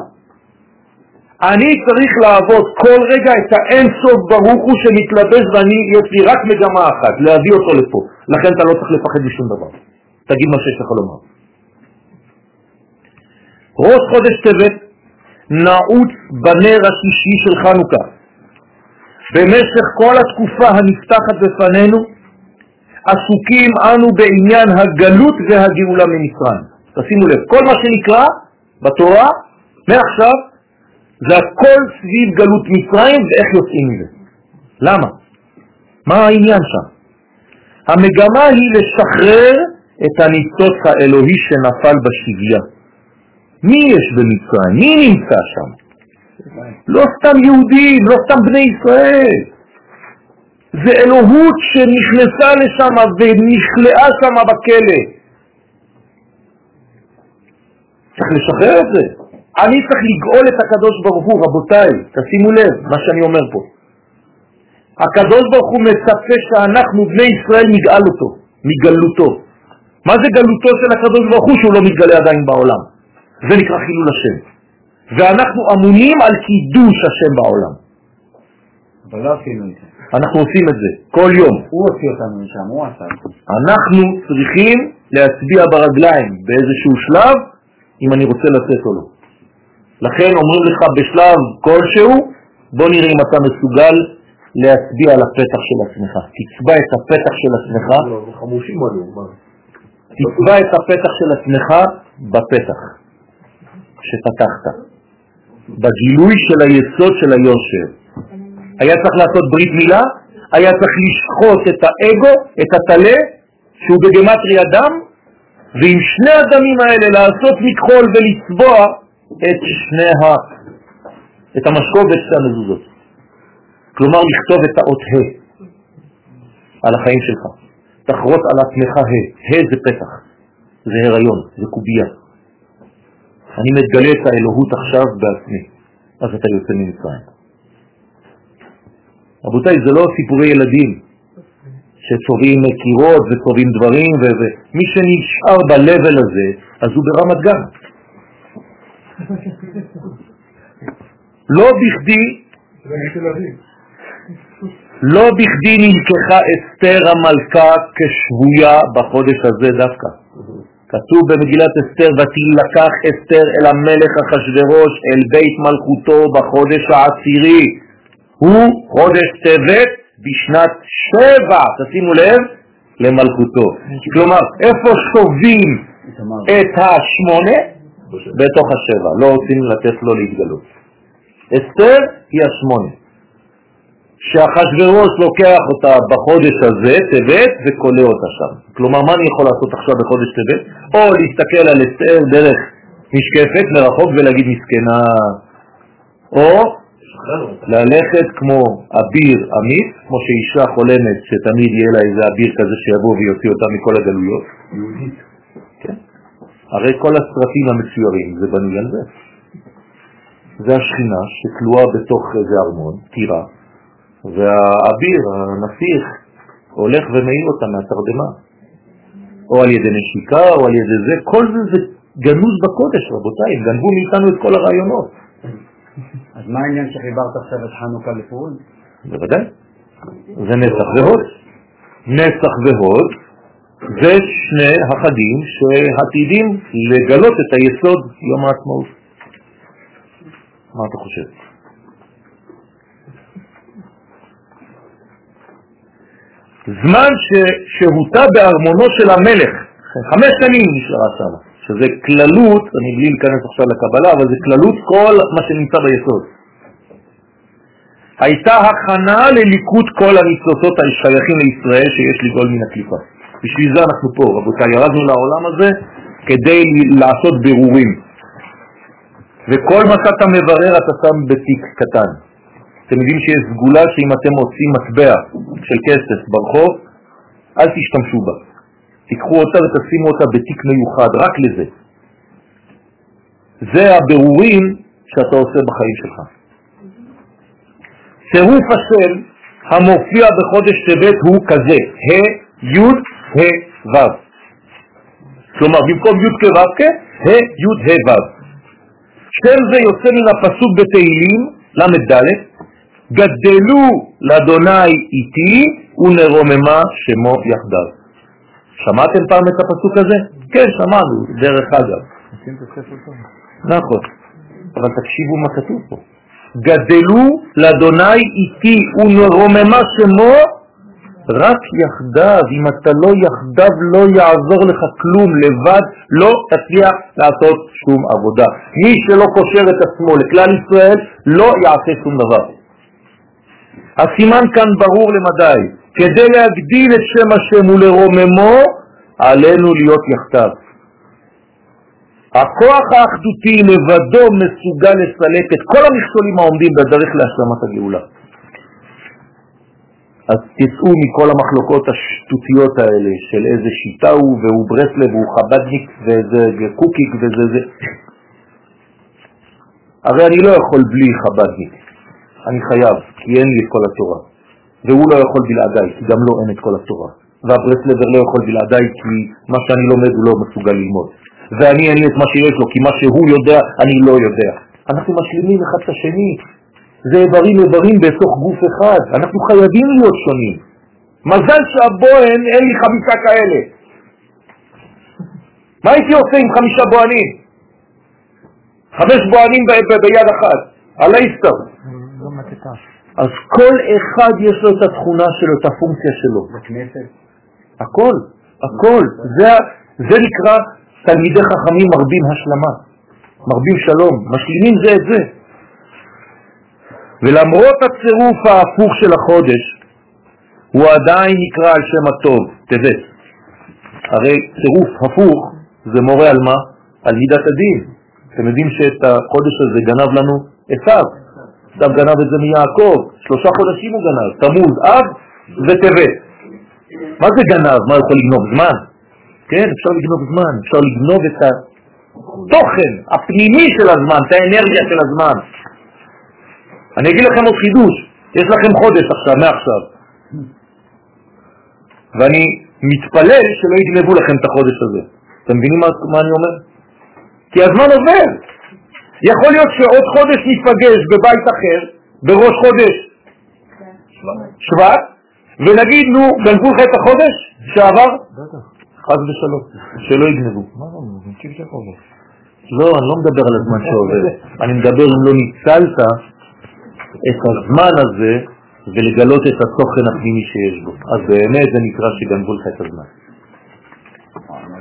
אני צריך לעבוד כל רגע את האינסוף ברוך הוא שמתלבש ואני, יש לי רק מגמה אחת, להביא אותו לפה. לכן אתה לא צריך לפחד משום דבר. תגיד מה שיש לך לומר. ראש חודש טבת נעוץ בנר השישי של חנוכה. במשך כל התקופה הנפתחת בפנינו, עסוקים אנו בעניין הגלות והגאולה ממצרים. תשימו לב, כל מה שנקרא בתורה, מעכשיו, זה הכל סביב גלות מצרים ואיך יוצאים מזה. למה? מה העניין שם? המגמה היא לשחרר את הניצוץ האלוהי שנפל בשביה. מי יש במצרים? מי נמצא שם? לא סתם יהודים, לא סתם בני ישראל. זה אלוהות שנכנסה לשם ונכלאה שם בכלא. צריך לשחרר את זה. אני צריך לגאול את הקדוש ברוך הוא, רבותיי, תשימו לב מה שאני אומר פה. הקדוש ברוך הוא מצפה שאנחנו, בני ישראל, נגאל אותו, מגלותו. מה זה גלותו של הקדוש ברוך הוא שהוא לא מתגלה עדיין בעולם? זה נקרא חילול השם. ואנחנו אמונים על קידוש השם בעולם. אבל לא עשינו את זה. אנחנו עושים את זה כל יום. הוא הוציא אותנו משם, הוא עשה. אנחנו צריכים להצביע ברגליים באיזשהו שלב אם אני רוצה לצאת או לא. לכן אומרים לך בשלב כלשהו, בוא נראה אם אתה מסוגל להצביע על הפתח של עצמך. תצבע את הפתח של עצמך, מה? תצבע את הפתח של עצמך בפתח שפתחת, בגילוי של היסוד של היושר. היה צריך לעשות ברית מילה, היה צריך לשחוט את האגו, את הטלה, שהוא בגמטרי אדם, ועם שני הדמים האלה לעשות מכחול ולצבוע את שני ה... את המשקול ואת שתי המזוזות. כלומר, לכתוב את האות ה' על החיים שלך. תחרוט על עצמך ה', ה' זה פתח, זה הריון, זה קובייה. אני מתגלה את האלוהות עכשיו בעצמי, אז אתה יוצא ממצרים. רבותיי, זה לא סיפורי ילדים שצובעים קירות וצובעים דברים, ומי שנשאר ב-level הזה, אז הוא ברמת גן. לא בכדי, לא בכדי נלקחה אסתר המלכה כשבויה בחודש הזה דווקא. כתוב במגילת אסתר, ותילקח אסתר אל המלך אחשורוש, אל בית מלכותו בחודש העשירי. הוא חודש טבת בשנת שבע, תשימו לב, למלכותו. כלומר, איפה שובים את השמונה? בתוך השבע, לא רוצים לתת לו להתגלות. אסתר היא השמונה. שאחשוורוש לוקח אותה בחודש הזה, טבת, וקולה אותה שם. כלומר, מה אני יכול לעשות עכשיו בחודש טבת? או להסתכל על אסתר דרך משקפת מרחוק ולהגיד מסכנה, או ללכת כמו אביר אמיץ, כמו שאישה חולמת שתמיד יהיה לה איזה אביר כזה שיבוא ויוציא אותה מכל הגלויות. כן. הרי כל הסרטים המצוירים זה בנוי על זה. זה השכינה שכלואה בתוך איזה ארמון, טירה, והאביר, הנסיך, הולך ומעיר אותה מהתרדמה. או על ידי נשיקה, או על ידי זה, כל זה זה גנוז בקודש, רבותיי, הם גנבו מאיתנו את כל הרעיונות. אז מה העניין שחיברת עכשיו את חנוכה לפורים? בוודאי. זה נצח והוד. נסח והוד, זה שני החגים שעתידים לגלות את היסוד יום העצמאות. מה אתה חושב? זמן ששהותה בארמונו של המלך, חמש שנים נשארה שם, שזה כללות, אני בלי להיכנס עכשיו לקבלה, אבל זה כללות כל מה שנמצא ביסוד. הייתה הכנה לליקוט כל הניצוצות השייכים לישראל שיש לגאול מן הקליפה. בשביל זה אנחנו פה, רבותיי, ירדנו לעולם הזה כדי לעשות בירורים. וכל מה שאתה מברר אתה שם בתיק קטן. אתם יודעים שיש סגולה שאם אתם עושים מטבע של כסף ברחוב, אל תשתמשו בה. תיקחו אותה ותשימו אותה בתיק מיוחד, רק לזה. זה הבירורים שאתה עושה בחיים שלך. צירוף השם המופיע בחודש טבת הוא כזה, ה' י' ה' ו'. כלומר, במקום י' כ' ו' כ', ה' י' ה' ו'. שם זה יוצא מן הפסוק בתהילים, ל"ד, גדלו לאדוני איתי ונרוממה שמו יחדיו. שמעתם פעם את הפסוק הזה? כן, שמענו, דרך אגב. נכון, אבל תקשיבו מה כתוב פה. גדלו לאדוני איתי ונרוממה שמו רק יחדיו, אם אתה לא יחדיו לא יעזור לך כלום, לבד לא תצליח לעשות שום עבודה. מי שלא קושר את עצמו לכלל ישראל לא יעשה שום דבר. הסימן כאן ברור למדי, כדי להגדיל את שם השם ולרוממו, עלינו להיות יחדיו. הכוח האחדותי לבדו מסוגל לסלק את כל המכשולים העומדים בדרך להשלמת הגאולה. אז תצאו מכל המחלוקות השטותיות האלה של איזה שיטה הוא והוא ברסלב והוא חבדניק ואיזה קוקיק וזה זה. הרי אני לא יכול בלי חבדניק, אני חייב, כי אין לי את כל התורה. והוא לא יכול בלעדיי, כי גם לו לא אין את כל התורה. והברסלבר לא יכול בלעדיי, כי מה שאני לומד הוא לא מסוגל ללמוד. ואני אין לי את מה שיש לו, כי מה שהוא יודע, אני לא יודע. אנחנו משלימים אחד את השני. זה איברים איברים בתוך גוף אחד. אנחנו חייבים להיות שונים. מזל שהבוהן אין לי חמישה כאלה. מה הייתי עושה עם חמישה בוהנים? חמש בוהנים ביד אחת, על האיסטר. אז כל אחד יש לו את התכונה שלו, את הפונקציה שלו. בכנסת? הכל, הכל. זה, זה נקרא תלמידי חכמים מרבים השלמה, מרבים שלום, משלימים זה את זה. ולמרות הצירוף ההפוך של החודש, הוא עדיין נקרא על שם הטוב, טבת. הרי צירוף הפוך זה מורה על מה? על מידת הדין. אתם יודעים שאת החודש הזה גנב לנו עשיו. עשיו גנב את זה מיעקב, שלושה חודשים הוא גנב, תמוז, אב וטבת. מה זה גנב? מה יכול לגנוב? זמן? כן, אפשר לגנוב זמן, אפשר לגנוב את התוכן הפנימי של הזמן, את האנרגיה של הזמן. אני אגיד לכם עוד חידוש, יש לכם חודש עכשיו, מעכשיו, ואני מתפלל שלא יגנבו לכם את החודש הזה. אתם מבינים מה, מה אני אומר? כי הזמן עובר. יכול להיות שעוד חודש ניפגש בבית אחר, בראש חודש שבט, ונגיד, נו, גנבו לך את החודש שעבר? חס ושלום, שלא יגנבו. לא, אני לא מדבר על הזמן שעובר, אני מדבר אם לא ניצלת את הזמן הזה ולגלות את התוכן הפנימי שיש בו. אז באמת זה נקרא שגנבו לך את הזמן.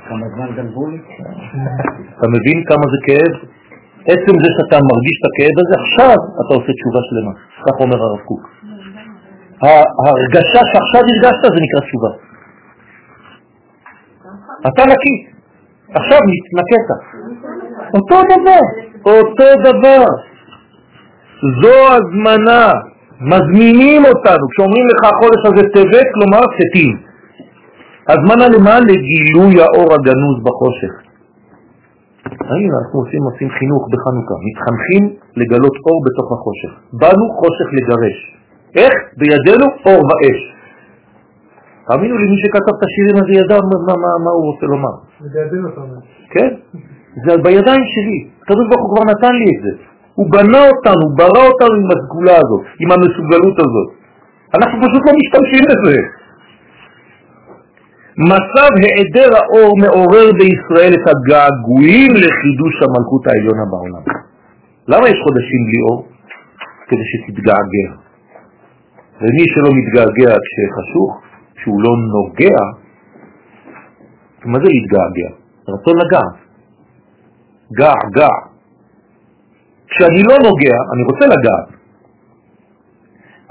כמה זמן גנבו לי? אתה מבין כמה זה כאב? עצם זה שאתה מרגיש את הכאב הזה, עכשיו אתה עושה תשובה שלמה. כך אומר הרב קוק. ההרגשה שעכשיו הרגשת זה נקרא תשובה. אתה נקי, עכשיו נקית. אותו דבר, אותו דבר. זו הזמנה, מזמינים אותנו. כשאומרים לך החודש הזה טבת, כלומר סטים. הזמנה למה? לגילוי האור הגנוז בחושך. הנה, אנחנו עושים, עושים חינוך בחנוכה, מתחנכים לגלות אור בתוך החושך. באנו חושך לגרש. איך? בידינו אור ואש. תאמינו לי, מי שכתב את השירים הזה ידע מה, מה, מה, הוא רוצה לומר. זה בידינו אתה אומר. כן, זה בידיים שלי. הקדוש ברוך הוא כבר נתן לי את זה. הוא בנה אותנו, ברא אותנו עם הסגולה הזאת, עם המסוגלות הזאת. אנחנו פשוט לא משתמשים בזה. מצב היעדר האור מעורר בישראל את הגעגועים לחידוש המלכות העליונה בעולם. למה יש חודשים בלי אור? כדי שתתגעגע. ומי שלא מתגעגע כשחשוך, כשהוא לא נוגע, מה זה להתגעגע? רצון לגעת. גע, גע. כשאני לא נוגע, אני רוצה לגעת.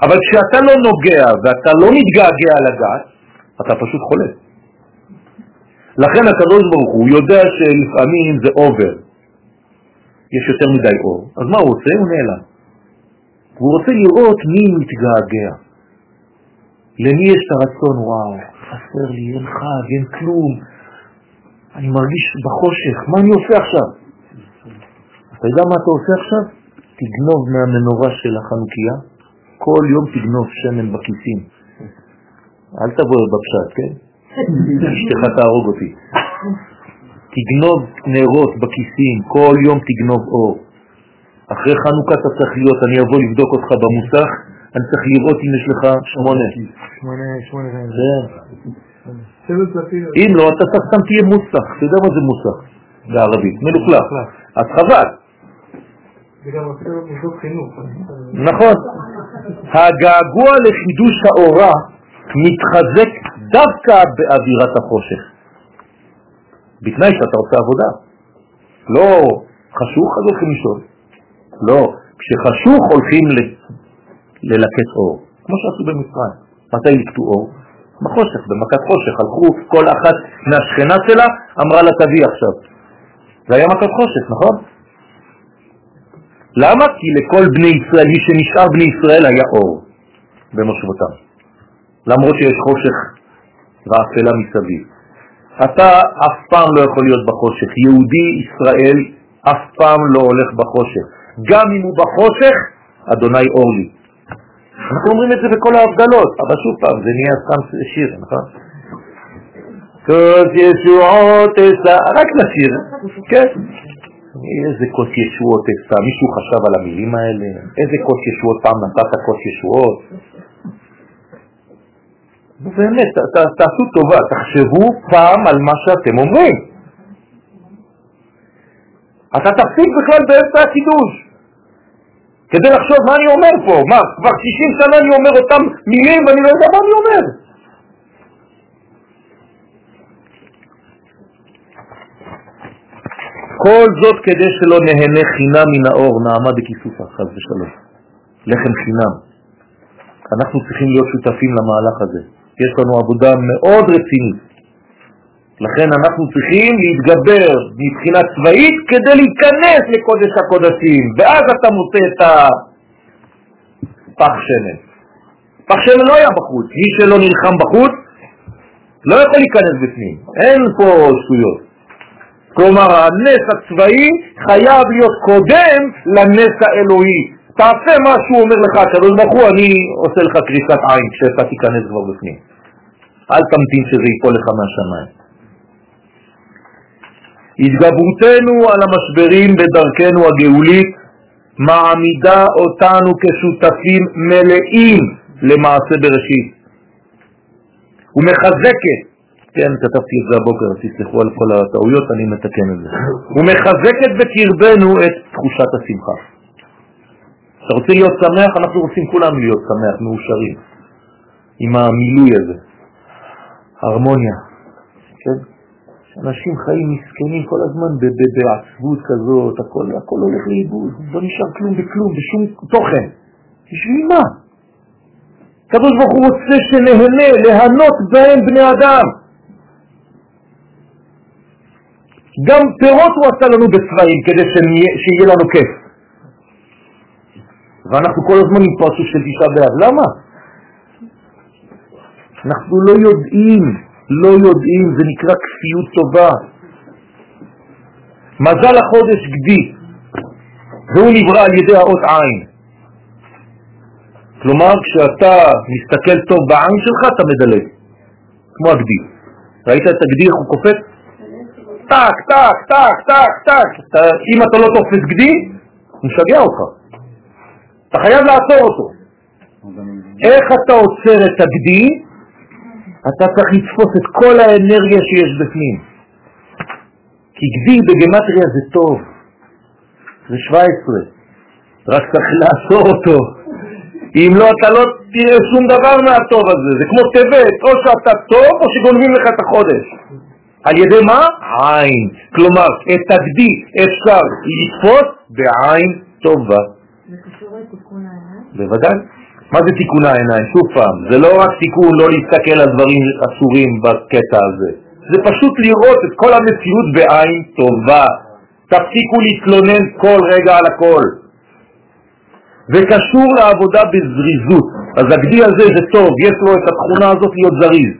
אבל כשאתה לא נוגע ואתה לא מתגעגע לגעת, אתה פשוט חולה. לכן הקדוש ברוך הוא יודע שלפעמים זה אובר, יש יותר מדי אור. אז מה הוא עושה? הוא נעלם. הוא רוצה לראות מי מתגעגע. למי יש את הרצון, וואו, חסר לי, אין חג, אין כלום, אני מרגיש בחושך, מה אני עושה עכשיו? אתה יודע מה אתה עושה עכשיו? תגנוב מהמנורה של החנוכיה, כל יום תגנוב שמן בכיסים. אל תבוא בפשט, כן? אשתך תהרוג אותי. תגנוב נרות בכיסים, כל יום תגנוב אור. אחרי חנוכה אתה צריך להיות, אני אבוא לבדוק אותך במוסך, אני צריך לראות אם יש לך שמונה. שמונה, שמונה. כן. אם לא, אתה סתם תהיה מוסך. אתה יודע מה זה מוסך בערבית? מלוכלך. אז חבל. נכון. הגעגוע לחידוש האורה מתחזק דווקא באווירת החושך. בתנאי שאתה עושה עבודה. לא חשוך, אז הולכים לישון. לא, כשחשוך הולכים ללקט אור, כמו שעשו במצרים. מתי לקטו אור? בחושך, במכת חושך. הלכו כל אחת מהשכנה שלה, אמרה לה תביא עכשיו. זה היה מכת חושך, נכון? למה? כי לכל בני ישראל, מי שנשאר בני ישראל היה אור במושבותם. למרות שיש חושך ואפלה מסביב. אתה אף פעם לא יכול להיות בחושך. יהודי ישראל אף פעם לא הולך בחושך. גם אם הוא בחושך, אדוני אור לי. אנחנו אומרים את זה בכל ההבדלות, אבל שוב פעם, זה נהיה סתם שיר, נכון? כוס ישועות אסע, רק לשיר, כן. איזה כוס ישועות אסע, מישהו חשב על המילים האלה? איזה כוס ישועות, פעם נתת כוס ישועות? באמת, תעשו טובה, תחשבו פעם על מה שאתם אומרים. אתה תפסיק בכלל באמצע הקידוש. כדי לחשוב מה אני אומר פה. מה, כבר 60 שנה אני אומר אותם מילים ואני לא יודע מה אני אומר. כל זאת כדי שלא נהנה חינם מן האור, נעמה בכיסופה, חז ושלום. לחם חינם. אנחנו צריכים להיות שותפים למהלך הזה. יש לנו עבודה מאוד רצינית. לכן אנחנו צריכים להתגבר מבחינה צבאית כדי להיכנס לקודש הקודשים, ואז אתה מוצא את הפח שמן. פח שמן לא היה בחוץ, מי שלא נלחם בחוץ לא יכול להיכנס בפנים, אין פה שטויות. כלומר, הנס הצבאי חייב להיות קודם לנס האלוהי. תעשה מה שהוא אומר לך, הקדוש ברוך הוא, אני עושה לך קריסת עין כשאתה תיכנס כבר בפנים. אל תמתין שזה ייפול לך מהשמיים. התגברותנו על המשברים בדרכנו הגאולית מעמידה אותנו כשותפים מלאים למעשה בראשית ומחזקת, כן, כתבתי את זה הבוקר, תסלחו על כל הטעויות, אני מתקן את זה, ומחזקת בקרבנו את תחושת השמחה. אתה רוצה להיות שמח? אנחנו רוצים כולם להיות שמח, מאושרים, עם המילוי הזה, הרמוניה, כן? אנשים חיים מסכנים כל הזמן בעצבות כזאת, הכל, הכל הולך לאיבוד, לא נשאר כלום בכלום, בשום תוכן. בשביל מה? הקדוש ברוך הוא רוצה שנהנה, להנות בהם בני אדם. גם פירות הוא עשה לנו בצבעים כדי שיהיה לנו כיף. ואנחנו כל הזמן עם פרצוף של תשעה באב. למה? אנחנו לא יודעים לא יודעים, זה נקרא כפיות טובה. מזל החודש גדי, והוא נברא על ידי האות עין. כלומר, כשאתה מסתכל טוב בעין שלך, אתה מדלג, כמו הגדי. ראית את הגדי איך הוא קופץ? טק, טק, טק, טק, טק. אם אתה לא תופס גדי, הוא משגע אותך. אתה חייב לעצור אותו. איך אתה עוצר את הגדי? אתה צריך לתפוס את כל האנרגיה שיש בפנים. כי גדי בגמטריה זה טוב, זה 17, רק צריך לעצור אותו. אם לא, אתה לא תראה שום דבר מהטוב הזה. זה כמו טבת, או שאתה טוב או שגונבים לך את החודש. על ידי מה? עין. כלומר, את הגדי אפשר לתפוס בעין טובה. לתיקון העיניים? בוודאי. מה זה תיקון העיניים? שוב פעם, זה לא רק תיקון לא להסתכל על דברים אסורים בקטע הזה. זה פשוט לראות את כל המציאות בעין טובה. תפסיקו להתלונן כל רגע על הכל. וקשור לעבודה בזריזות. אז הגדי הזה זה טוב, יש לו את התכונה הזאת להיות זריז.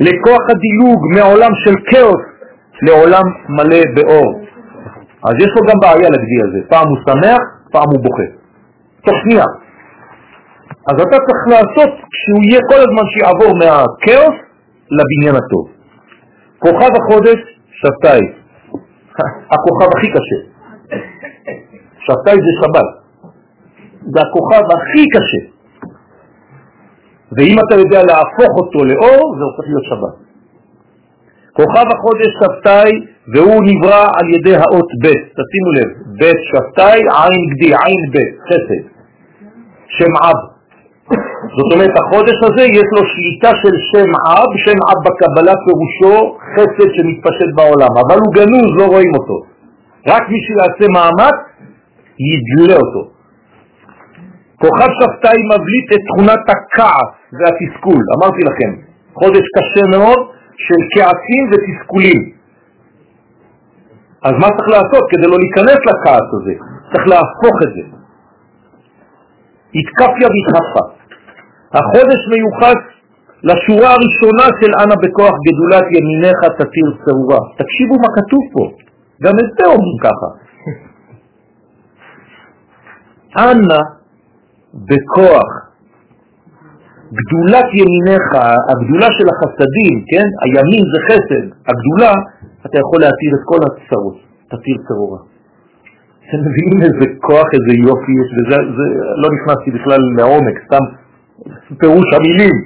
לכוח הדילוג מעולם של כאוס לעולם מלא באור. אז יש לו גם בעיה לגדי הזה, פעם הוא שמח, פעם הוא בוכה. תוך שנייה. אז אתה צריך לעשות שהוא יהיה כל הזמן שיעבור מהכאוס לבניין הטוב. כוכב החודש, שבתאי. הכוכב הכי קשה. שבתאי זה שבת. זה הכוכב הכי קשה. ואם אתה יודע להפוך אותו לאור, זה הופך להיות שבת. כוכב החודש שבתאי, והוא נברא על ידי האות ב', תשימו לב, ב' שבתאי, עין גדי, עין ב', חסד, שם אב. זאת אומרת, החודש הזה יש לו שליטה של שם אב, שם אב בקבלה פירושו חסד שמתפשט בעולם, אבל הוא גנוז, לא רואים אותו. רק מי שיעשה מאמץ, ידלה אותו. כוכב שבתאי מבליט את תכונת הכעס והתסכול, אמרתי לכם, חודש קשה מאוד של כעסים ותסכולים. אז מה צריך לעשות כדי לא להיכנס לכעס הזה? צריך להפוך את זה. התקפיה והתחפה. החודש מיוחס לשורה הראשונה של אנה בכוח גדולת ימיניך תתיר צהורה. תקשיבו מה כתוב פה, גם את זה אומרים ככה. אנה בכוח גדולת ימיניך, הגדולה של החסדים, כן? הימין זה חסד, הגדולה, אתה יכול להתיר את כל הצרות, תתיר צרורה. אתם מבינים איזה כוח, איזה יופי יש בזה, זה, לא נכנסתי בכלל לעומק, סתם פירוש המילים.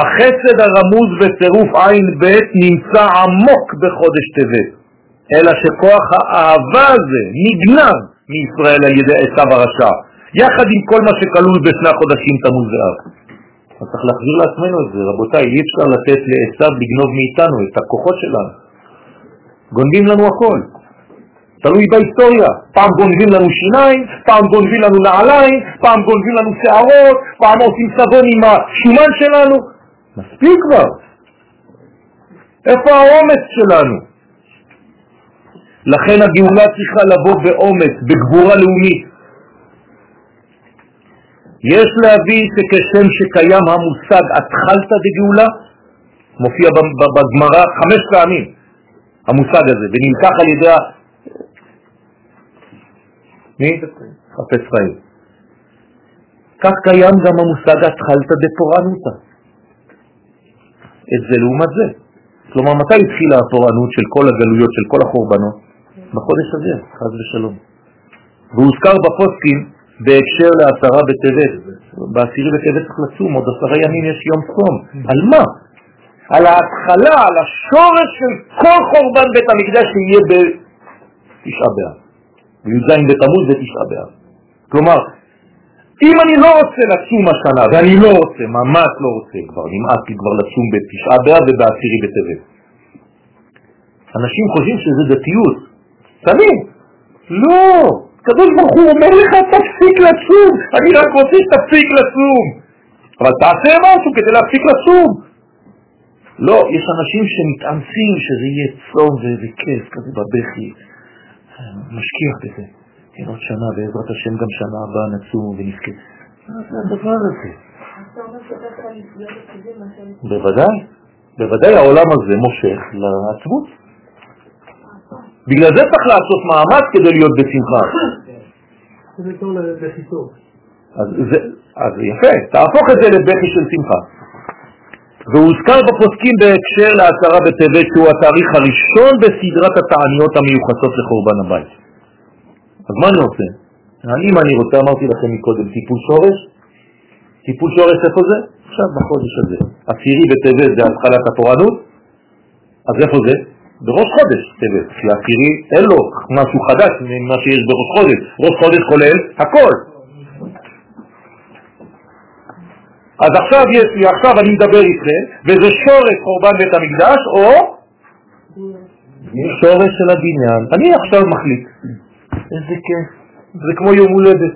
החסד הרמוז בצירוף עין ב' נמצא עמוק בחודש טבת, אלא שכוח האהבה הזה נגנב מישראל על ידי עשיו הרשע, יחד עם כל מה שכלול בשני החודשים תמוז ואב. אז צריך להחזיר לעצמנו את זה, רבותיי, אי אפשר לתת לעשיו לגנוב מאיתנו את הכוחות שלנו. גונבים לנו הכל. תלוי בהיסטוריה. פעם גונבים לנו שיניים, פעם גונבים לנו נעליים, פעם גונבים לנו שערות, פעם עושים סבון עם השומן שלנו. מספיק כבר. איפה האומץ שלנו? לכן הגאולה צריכה לבוא באומץ, בגבורה לאומית. יש להביא שכשם שקיים המושג התחלת בגאולה, מופיע בגמרא חמש פעמים המושג הזה, ונלקח על ידי מי? חפש חיים. כך קיים גם המושג התחלת בפורענותה. את זה לעומת זה. כלומר, מתי התחילה הפורענות של כל הגלויות, של כל החורבנות? בחודש הזה, חז ושלום. והוזכר בפוסקים בהקשר לעשרה בטבת. בעשירי בטבת צריך לצום, עוד עשרה ימים יש יום צום. על מה? על ההתחלה, על השורש של כל חורבן בית המקדש שיהיה בתשעה באב. בי"ז בתמוז ותשעה באב. כלומר, אם אני לא רוצה לצום השנה, ואני לא רוצה, ממש לא רוצה כבר, נמאס לי כבר לצום בתשעה באב ובעשירי בטבת. אנשים חושבים שזה דתיות. שמים. לא, קדוש ברוך הוא אומר לך תפסיק לצום, אני רק רוצה שתפסיק לצום. אבל תעשה משהו כדי להפסיק לצום. לא, יש אנשים שמתאמצים שזה יהיה צום וכיף כזה בבכי. משקיע בזה. כן, עוד שנה, בעזרת השם גם שנה הבאה נצום ונזכה. מה זה הדבר הזה? בוודאי, בוודאי העולם הזה מושך לעצבות. בגלל זה צריך לעשות מאמץ כדי להיות בשמחה. אז, זה, אז יפה, תהפוך את זה לבכי של שמחה. והוזכר בפוסקים בהקשר לעשרה בטבת שהוא התאריך הראשון בסדרת התעניות המיוחסות לחורבן הבית. אז מה אני רוצה? אם אני רוצה, אמרתי לכם מקודם, טיפול שורש, טיפול שורש איפה זה? עכשיו בחודש הזה. עשירי בטבת זה התחלת התורנות, אז איפה זה? בראש חודש טבת, כי עשירי אין לו משהו חדש ממה שיש בראש חודש. ראש חודש כולל הכל. אז עכשיו יש לי, עכשיו אני מדבר איתכם, וזה שורש חורבן בית המקדש, או שורש של הבניין. אני עכשיו מחליט. איזה כיף. זה כמו יום הולדת.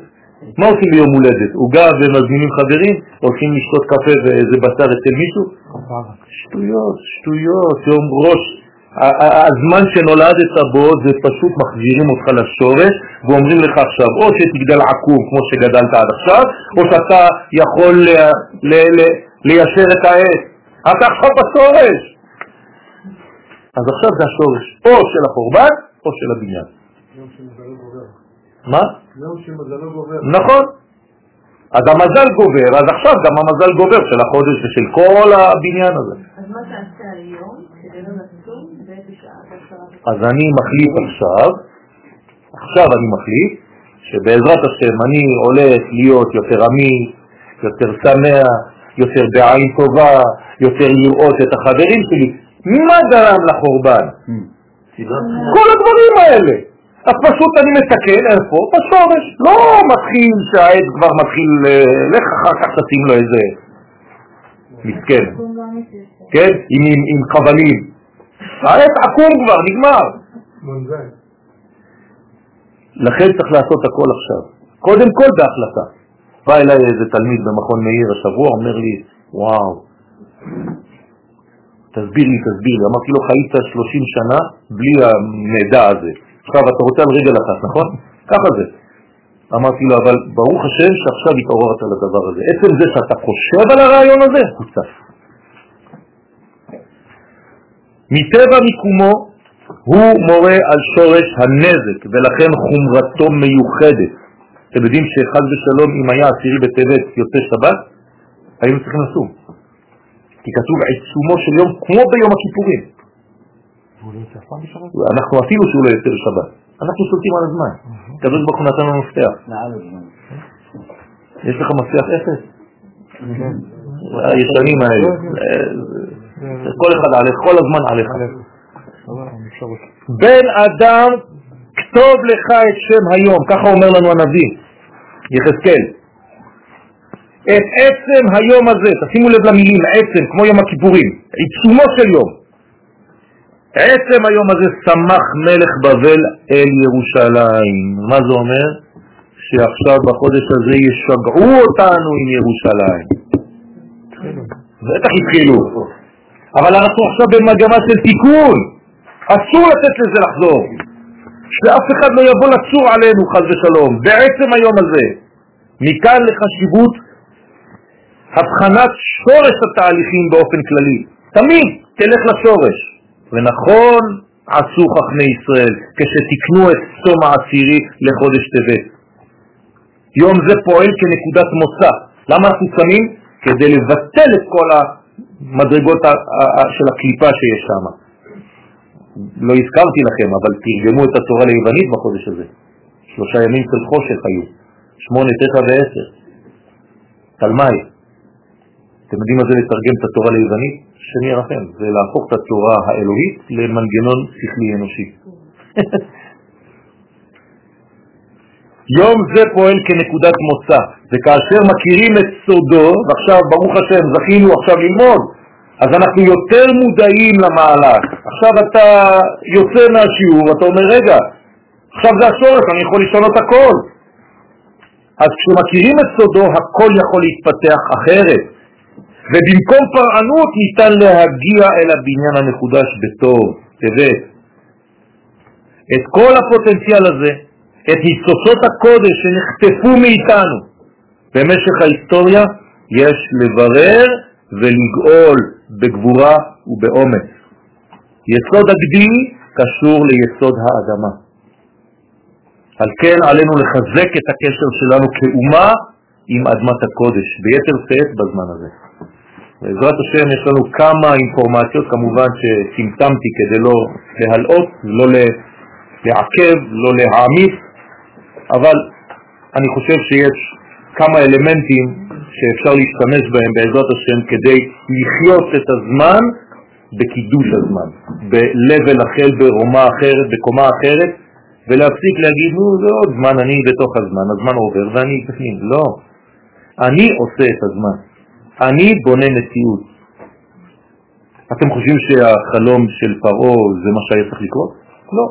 מה עושים ביום הולדת? עוגה ומזמינים חברים? הולכים לשתות קפה ואיזה בשר אצל מישהו? שטויות, שטויות, יום ראש. הזמן שנולדת בו זה פשוט מחזירים אותך לשורש ואומרים לך עכשיו או שתגדל עקום כמו שגדלת עד עכשיו או שאתה יכול ליישר את העץ. אתה עכשיו בשורש. אז עכשיו זה השורש או של החורבן או של הבניין. מה? נכון. אז המזל גובר, אז עכשיו גם המזל גובר של החודש ושל כל הבניין הזה. אז מה תעשה היום כדי לא לחזור באיזה שעה? אז אני מחליט עכשיו, עכשיו אני מחליט, שבעזרת השם אני הולך להיות יותר אמיץ, יותר שמח, יותר בעין טובה, יותר לראות את החברים שלי. מה גרם לחורבן? כל הדברים האלה. אז פשוט אני מתקן איפה? בשורש. לא מתחיל שהעץ כבר מתחיל, אה, לך אחר כך תשים לו איזה מסכן, כן? עם, עם, עם חבלים. העץ עקום כבר, נגמר. לכן צריך לעשות הכל עכשיו. קודם כל בהחלטה. בא אליי איזה תלמיד במכון מאיר השבוע, אומר לי, וואו, תסביר לי, תסביר לי. אמרתי לו, חיית 30 שנה בלי המידע הזה. עכשיו אתה רוצה על רגל אחת, נכון? ככה זה. אמרתי לו, אבל ברוך השם שעכשיו התעוררת על הדבר הזה. עצם זה שאתה חושב על הרעיון הזה, הוא צף. מטבע מיקומו הוא מורה על שורש הנזק, ולכן חומרתו מיוחדת. אתם יודעים שחד ושלום אם היה עשירי בטבת יוצא שבת, היינו צריכים לסום. כי כתוב עיצומו של יום כמו ביום הכיפורים. אנחנו אפילו שהוא לא יוצא בשבת. אנחנו שולטים על הזמן. הקדוש ברוך הוא נתן לנו מפתח. יש לך מפתח אפס? הישנים האלה. כל אחד עליך, כל הזמן עליך. בן אדם, כתוב לך את שם היום, ככה אומר לנו הנביא, יחזקאל. את עצם היום הזה, תשימו לב למילים, עצם, כמו יום הכיפורים, עיצומו של יום. עצם היום הזה שמח מלך בבל אל ירושלים. מה זה אומר? שעכשיו בחודש הזה ישגעו אותנו עם ירושלים. בטח התחילו. אבל אנחנו עכשיו במגמה של תיקון. אסור לתת לזה לחזור. שאף אחד לא יבוא לצור עלינו, חז ושלום, בעצם היום הזה. מכאן לחשיבות הבחנת שורש התהליכים באופן כללי. תמיד תלך לשורש. ונכון עשו חכמי ישראל כשתקנו את צום העשירי לחודש טבת. יום זה פועל כנקודת מוצא. למה אנחנו שמים? כדי לבטל את כל המדרגות של הקליפה שיש שם. לא הזכרתי לכם, אבל תרגמו את התורה ליוונית בחודש הזה. שלושה ימים של חושך היו, שמונה, תשע ועשר. תלמי. אתם יודעים מה זה לתרגם את התורה ליוונית? שני ירחם, זה להפוך את התורה האלוהית למנגנון שכלי אנושי. יום זה פועל כנקודת מוצא, וכאשר מכירים את סודו, ועכשיו ברוך השם זכינו עכשיו ללמוד, אז אנחנו יותר מודעים למהלך. עכשיו אתה יוצא מהשיעור, אתה אומר, רגע, עכשיו זה השורש, אני יכול לשנות הכל. אז כשמכירים את סודו, הכל יכול להתפתח אחרת. ובמקום פרענות ניתן להגיע אל הבניין המחודש בטוב, טבת. את כל הפוטנציאל הזה, את ניצוצות הקודש שנחטפו מאיתנו במשך ההיסטוריה, יש לברר ולגאול בגבורה ובאומץ. יסוד הגדי קשור ליסוד האדמה. על כן עלינו לחזק את הקשר שלנו כאומה עם אדמת הקודש, ביתר שאת בזמן הזה. בעזרת השם יש לנו כמה אינפורמציות, כמובן שסימטמתי כדי לא להלאות, לא לעכב, לא להעמיס, אבל אני חושב שיש כמה אלמנטים שאפשר להשתמש בהם בעזרת השם כדי לחיות את הזמן בקידוש הזמן, ב-level אחר, ברמה אחרת, בקומה אחרת, ולהפסיק להגיד, נו, זה עוד זמן, אני בתוך הזמן, הזמן עובר ואני בפנים. לא. אני עושה את הזמן. אני בונה מציאות. אתם חושבים שהחלום של פרעה זה מה שהיה צריך לקרות? לא.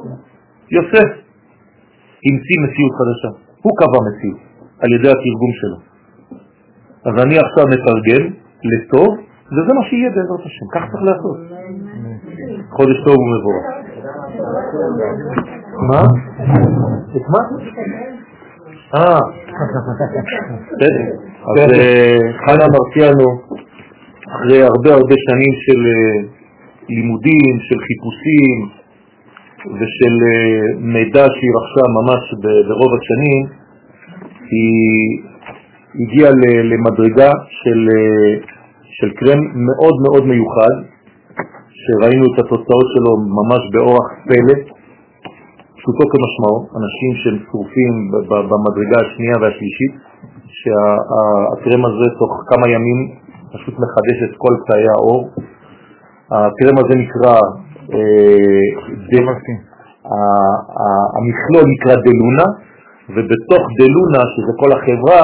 יוסף המציא מציאות חדשה. הוא קבע מציאות על ידי התרגום שלו. אז אני עכשיו מתרגם לטוב, וזה מה שיהיה בעזרת השם. כך צריך לעשות. חודש טוב ומבורך. מה? את מה? אה, בסדר. אז אה, חנה מרציאנו, אחרי הרבה הרבה שנים של אה, לימודים, של חיפושים ושל אה, מידע שהיא רכשה ממש ברוב השנים, היא הגיעה למדרגה של, אה, של קרם מאוד מאוד מיוחד, שראינו את התוצאות שלו ממש באורח פלא, פשוטו כמשמעו, אנשים שהם שרופים במדרגה השנייה והשלישית, שהקרם הזה תוך כמה ימים פשוט מחדש את כל תאי האור. הקרם הזה נקרא, המכלול נקרא דלונה, ובתוך דלונה, שזה כל החברה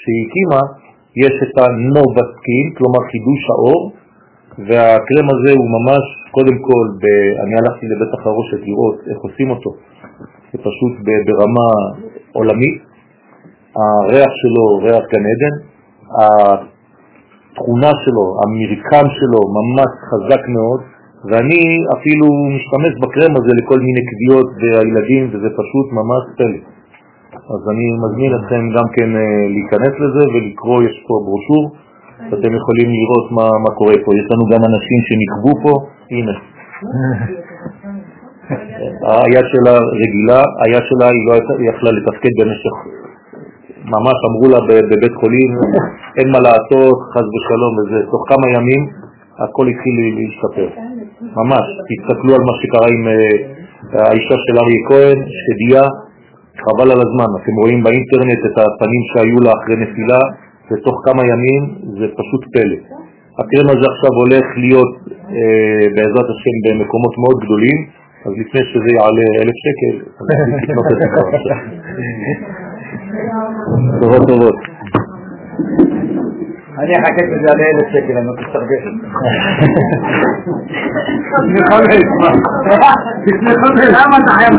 שהיא הקימה, יש את הנובסקין, כלומר חידוש האור, והקרם הזה הוא ממש, קודם כל, ב... אני הלכתי לבית החרושת לראות איך עושים אותו, זה פשוט ברמה עולמית, הריח שלו ריח גן עדן, התכונה שלו, המרקם שלו ממש חזק מאוד, ואני אפילו משתמש בקרם הזה לכל מיני קביעות והילדים, וזה פשוט ממש פלא. אז אני מזמין אתכם גם כן אה, להיכנס לזה ולקרוא, יש פה ברושור, אתם יכולים לראות מה, מה קורה פה. יש לנו גם אנשים שנקבו פה, הנה. היד שלה רגילה, היד שלה היא לא יכלה לתפקד במשך, ממש אמרו לה בבית חולים, אין מה לעשות, חס ושלום וזה, תוך כמה ימים הכל התחיל להשתפר, ממש, תסתכלו על מה שקרה עם אה, האישה של אריה כהן, שדיה, חבל על הזמן, אתם רואים באינטרנט את הפנים שהיו לה אחרי נפילה, ותוך כמה ימים זה פשוט פלא. הקרם הזה עכשיו הולך להיות אה, בעזרת השם במקומות מאוד גדולים, אז לפני שזה יעלה אלף שקל, אז לקנות את זה כבר עכשיו. טובות טובות. אני אחכה שזה יעלה אלף שקל, אני לא תסתרגש. לפני חמש, מה? לפני חמש. למה אתה חייב